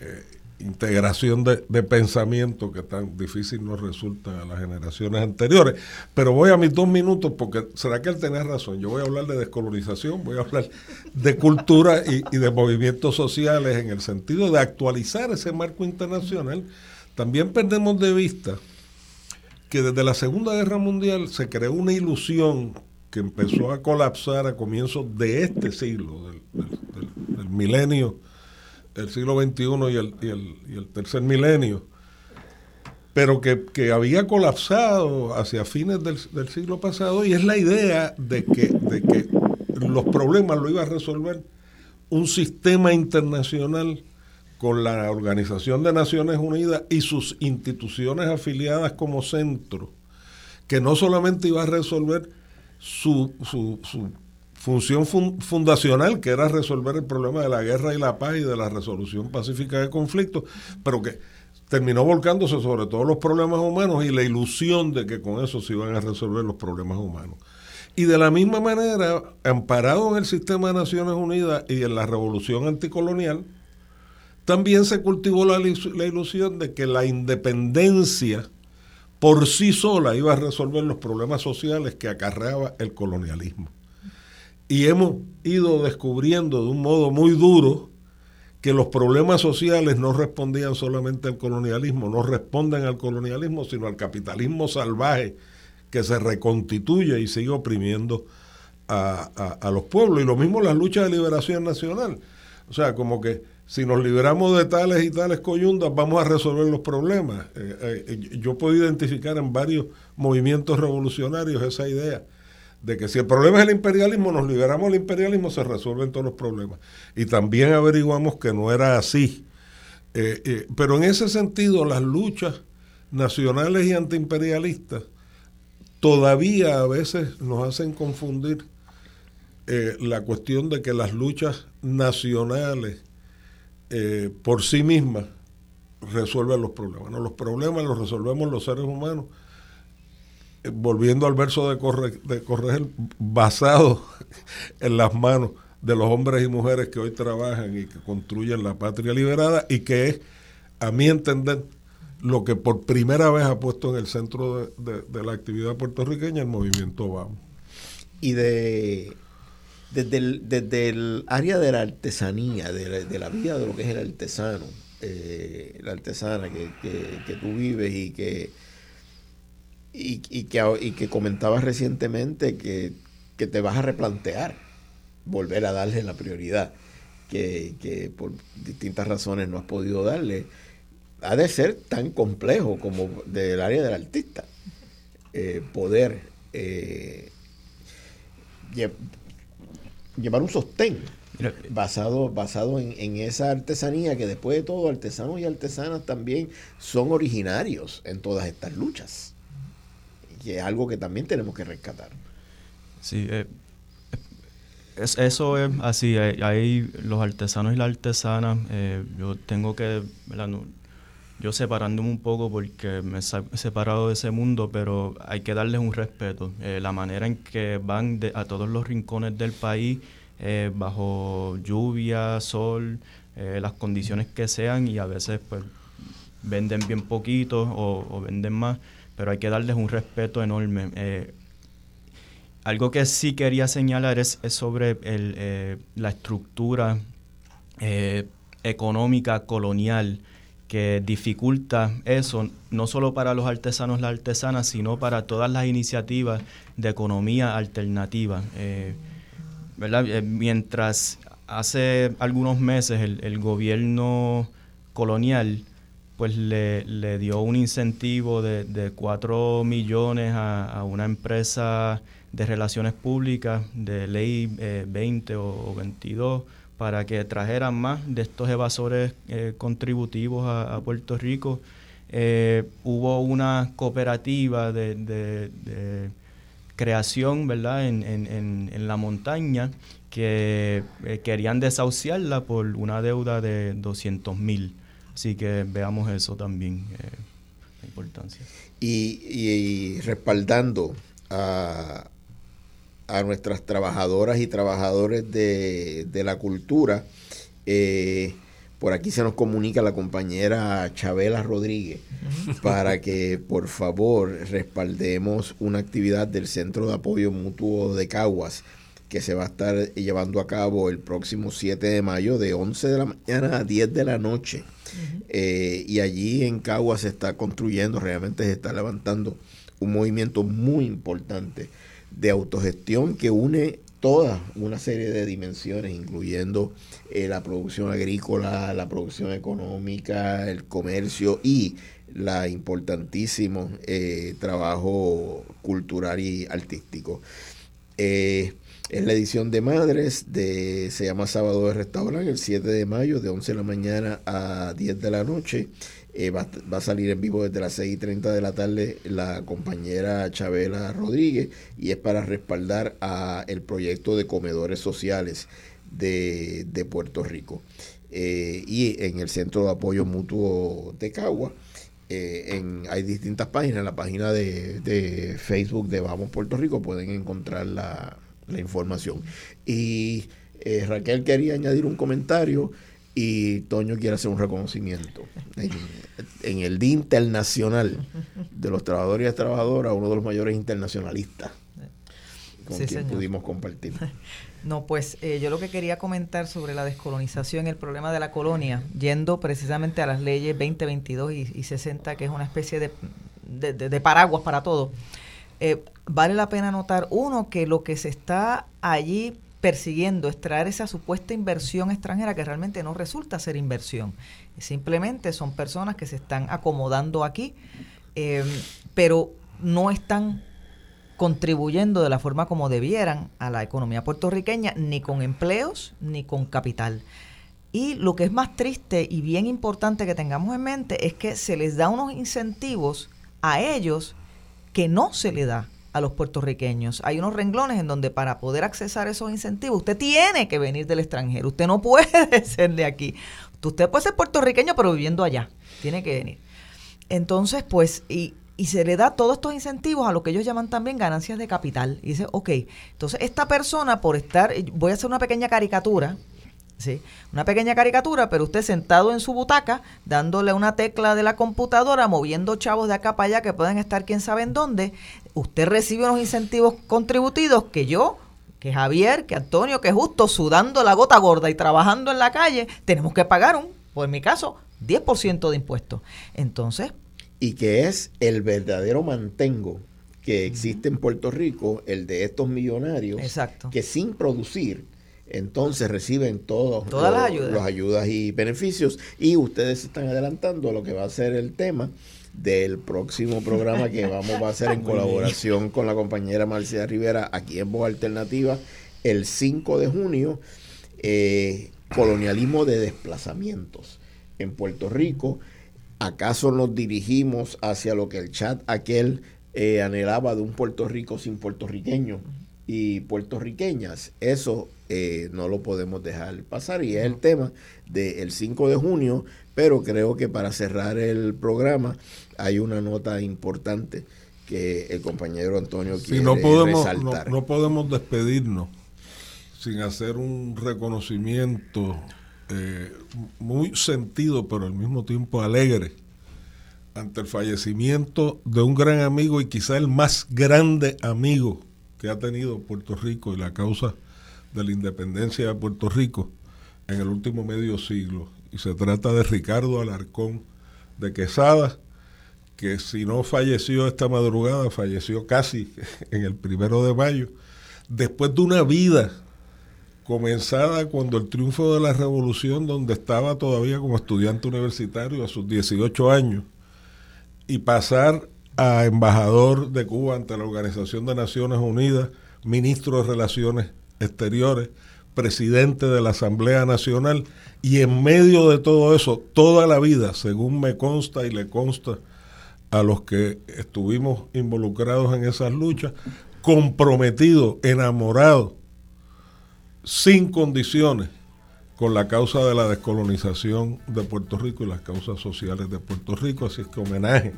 eh, integración de, pensamiento que tan difícil nos resulta a las generaciones anteriores. Pero voy a mis dos minutos porque será que él tenía razón. Yo voy a hablar de descolonización, voy a hablar de cultura y, de movimientos sociales en el sentido de actualizar ese marco internacional. También perdemos de vista que desde la Segunda Guerra Mundial se creó una ilusión que empezó a colapsar a comienzos de este siglo, del milenio el siglo XXI y el, y el, y el tercer milenio, pero que, había colapsado hacia fines del, siglo pasado y es la idea de que, de que los problemas lo iba a resolver un sistema internacional con la Organización de Naciones Unidas y sus instituciones afiliadas como centro, que no solamente iba a resolver su, su, su función fundacional, que era resolver el problema de la guerra y la paz y de la resolución pacífica de conflictos, pero que terminó volcándose sobre todos los problemas humanos y la ilusión de que con eso se iban a resolver los problemas humanos. Y de la misma manera, amparado en el sistema de Naciones Unidas y en la revolución anticolonial, también se cultivó la, ilusión de que la independencia por sí sola iba a resolver los problemas sociales que acarreaba el colonialismo. Y hemos ido descubriendo de un modo muy duro que los problemas sociales no respondían solamente al colonialismo, no responden al colonialismo, sino al capitalismo salvaje que se reconstituye y sigue oprimiendo a, los pueblos. Y lo mismo las luchas de liberación nacional. O sea, como que si nos liberamos de tales y tales coyundas, vamos a resolver los problemas. Eh, eh, yo puedo identificar en varios movimientos revolucionarios esa idea de que si el problema es el imperialismo, nos liberamos del imperialismo, se resuelven todos los problemas. Y también averiguamos que no era así. Eh, pero en ese sentido, las luchas nacionales y antiimperialistas todavía a veces nos hacen confundir eh, la cuestión de que las luchas nacionales eh, por sí mismas resuelven los problemas. No, los problemas los resolvemos los seres humanos. Eh, volviendo al verso de, Corre, de Corregel, basado en las manos de los hombres y mujeres que hoy trabajan y que construyen la patria liberada y que es, a mi entender, lo que por primera vez ha puesto en el centro de, la actividad puertorriqueña el movimiento Vamos. Y de desde el, desde el área de la artesanía, de la, vida de lo que es el artesano, eh, la artesana que, que, tú vives y que, y, que, y que comentabas recientemente que, que te vas a replantear volver a darle la prioridad que, que por distintas razones no has podido darle ha de ser tan complejo como del área del artista. Eh, poder eh, llevar un sostén basado, basado en, esa artesanía que después de todo artesanos y artesanas también son originarios en todas estas luchas. Y es algo que también tenemos que rescatar. Sí, eh, eso es así. Hay, los artesanos y las artesanas. yo tengo que yo separándome un poco porque me he separado de ese mundo, pero hay que darles un respeto. Eh, la manera en que van a todos los rincones del país, eh, bajo lluvia, sol, eh, las condiciones que sean, y a veces pues venden bien poquito o, venden más, pero hay que darles un respeto enorme. algo que sí quería señalar es, sobre la estructura económica colonial que dificulta eso, no solo para los artesanos, las artesanas, sino para todas las iniciativas de economía alternativa. Eh, eh, mientras hace algunos meses el, gobierno colonial pues le, dio un incentivo de, de 4 millones a, una empresa de relaciones públicas de ley 20 eh, o 22 para que trajeran más de estos evasores eh, contributivos a, Puerto Rico. Eh, hubo una cooperativa de, creación ¿verdad? En, la montaña que eh, querían desahuciarla por una deuda de 200 mil. Así que veamos eso también, la importancia. y respaldando a, a nuestras trabajadoras y trabajadores de, la cultura. Eh, por aquí se nos comunica la compañera Chabela Rodríguez para que por favor respaldemos una actividad del Centro de Apoyo Mutuo de Caguas que se va a estar llevando a cabo el próximo 7 de mayo de 11 de la mañana a 10 de la noche. Eh, y allí en Caguas se está construyendo, realmente se está levantando un movimiento muy importante de autogestión que une toda una serie de dimensiones, incluyendo eh, la producción agrícola, la producción económica, el comercio y la importantísimo eh, trabajo cultural y artístico. Eh, es la edición de Madres, de, se llama Sábado de Restaurante, el 7 de mayo, de 11 de la mañana a 10 de la noche. Eh, va, a salir en vivo desde las 6 y 30 de la tarde la compañera Chabela Rodríguez y es para respaldar a el proyecto de comedores sociales de, Puerto Rico. Eh, y en el Centro de Apoyo Mutuo de Cagua. Eh, en, hay distintas páginas, en la página de, Facebook de Vamos Puerto Rico pueden encontrar la, información. Y Raquel quería añadir un comentario y Toño quiere hacer un reconocimiento en, el Día Internacional de los Trabajadores y las Trabajadoras, uno de los mayores internacionalistas con quien pudimos compartir. No, pues eh, yo lo que quería comentar sobre la descolonización, el problema de la colonia, yendo precisamente a las leyes 2022 y, y 60, que es una especie de, de, paraguas para todo, eh, vale la pena notar, uno, que lo que se está allí persiguiendo es traer esa supuesta inversión extranjera que realmente no resulta ser inversión. Simplemente son personas que se están acomodando aquí, eh, pero no están contribuyendo de la forma como debieran a la economía puertorriqueña, ni con empleos ni con capital. Y lo que es más triste y bien importante que tengamos en mente es que se les da unos incentivos a ellos que no se le da a los puertorriqueños. Hay unos renglones en donde para poder accesar esos incentivos usted tiene que venir del extranjero, usted no puede ser de aquí. Usted puede ser puertorriqueño pero viviendo allá, tiene que venir. Entonces, pues, y, y se le da todos estos incentivos a lo que ellos llaman también ganancias de capital. Y dice, ok, entonces esta persona por estar, voy a hacer una pequeña caricatura, ¿sí? Una pequeña caricatura, pero usted sentado en su butaca, dándole una tecla de la computadora, moviendo chavos de acá para allá que pueden estar quién sabe en dónde, usted recibe unos incentivos contributivos que yo que Javier, que Antonio, que Justo, sudando la gota gorda y trabajando en la calle, tenemos que pagar un, en mi caso, 10% de impuestos. Entonces, y que es el verdadero mantengo que existe en Puerto Rico, el de estos millonarios, que sin producir, entonces reciben todos todas las ayudas. ayudas y beneficios y ustedes están adelantando lo que va a ser el tema del próximo programa que vamos a hacer en colaboración con la compañera Marcia Rivera aquí en Voz Alternativa el 5 de junio, eh, colonialismo de desplazamientos en Puerto Rico. ¿Acaso nos dirigimos hacia lo que el chat aquel eh, anhelaba de un Puerto Rico sin puertorriqueños y puertorriqueñas? Eso eh, no lo podemos dejar pasar y es el tema del 5 de junio, pero creo que para cerrar el programa hay una nota importante que el compañero Antonio quiere no podemos, resaltar. no podemos despedirnos sin hacer un reconocimiento eh, muy sentido, pero al mismo tiempo alegre, ante el fallecimiento de un gran amigo y quizá el más grande amigo que ha tenido Puerto Rico y la causa de la independencia de Puerto Rico en el último medio siglo. Y se trata de Ricardo Alarcón de Quesada, que si no falleció esta madrugada, falleció casi en el primero de mayo, después de una vida comenzada cuando el triunfo de la revolución, donde estaba todavía como estudiante universitario a sus 18 años, y pasar a embajador de Cuba ante la Organización de Naciones Unidas, ministro de Relaciones Exteriores, presidente de la Asamblea Nacional, y en medio de todo eso, toda la vida, según me consta y le consta a los que estuvimos involucrados en esas luchas, comprometido, enamorado sin condiciones con la causa de la descolonización de Puerto Rico y las causas sociales de Puerto Rico, así es que homenaje.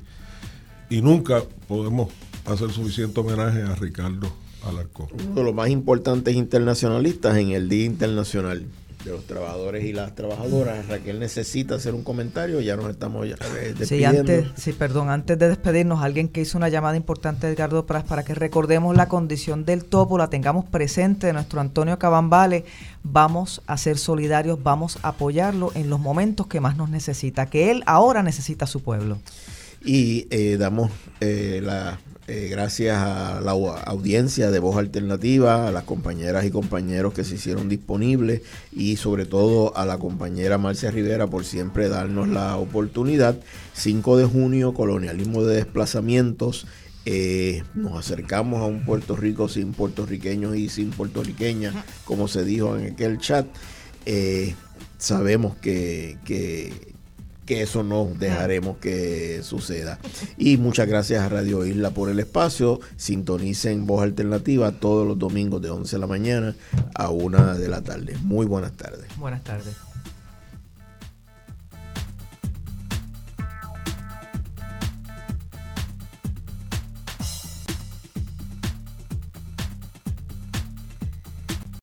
Y nunca podemos hacer suficiente homenaje a Ricardo Alarcón. Uno de los más importantes internacionalistas en el Día Internacional de los trabajadores y las trabajadoras. Raquel necesita hacer un comentario, ya nos estamos eh, despidiendo. Sí, antes, sí, perdón, antes de despedirnos, alguien que hizo una llamada importante, Edgardo Pras, para que recordemos la condición del topo, la tengamos presente de nuestro Antonio Cabambale, vamos a ser solidarios, vamos a apoyarlo en los momentos que más nos necesita, que él ahora necesita a su pueblo. Y eh, damos eh, la eh, gracias a la audiencia de Voz Alternativa, a las compañeras y compañeros que se hicieron disponibles y sobre todo a la compañera Marcia Rivera por siempre darnos la oportunidad. 5 de junio, colonialismo de desplazamientos. Eh, nos acercamos a un Puerto Rico sin puertorriqueños y sin puertorriqueñas, como se dijo en aquel chat. Eh, sabemos que, que que eso no dejaremos que suceda. Y muchas gracias a Radio Isla por el espacio. Sintonicen Voz Alternativa todos los domingos de 11 de la mañana a 1 de la tarde. Muy buenas tardes. Buenas tardes.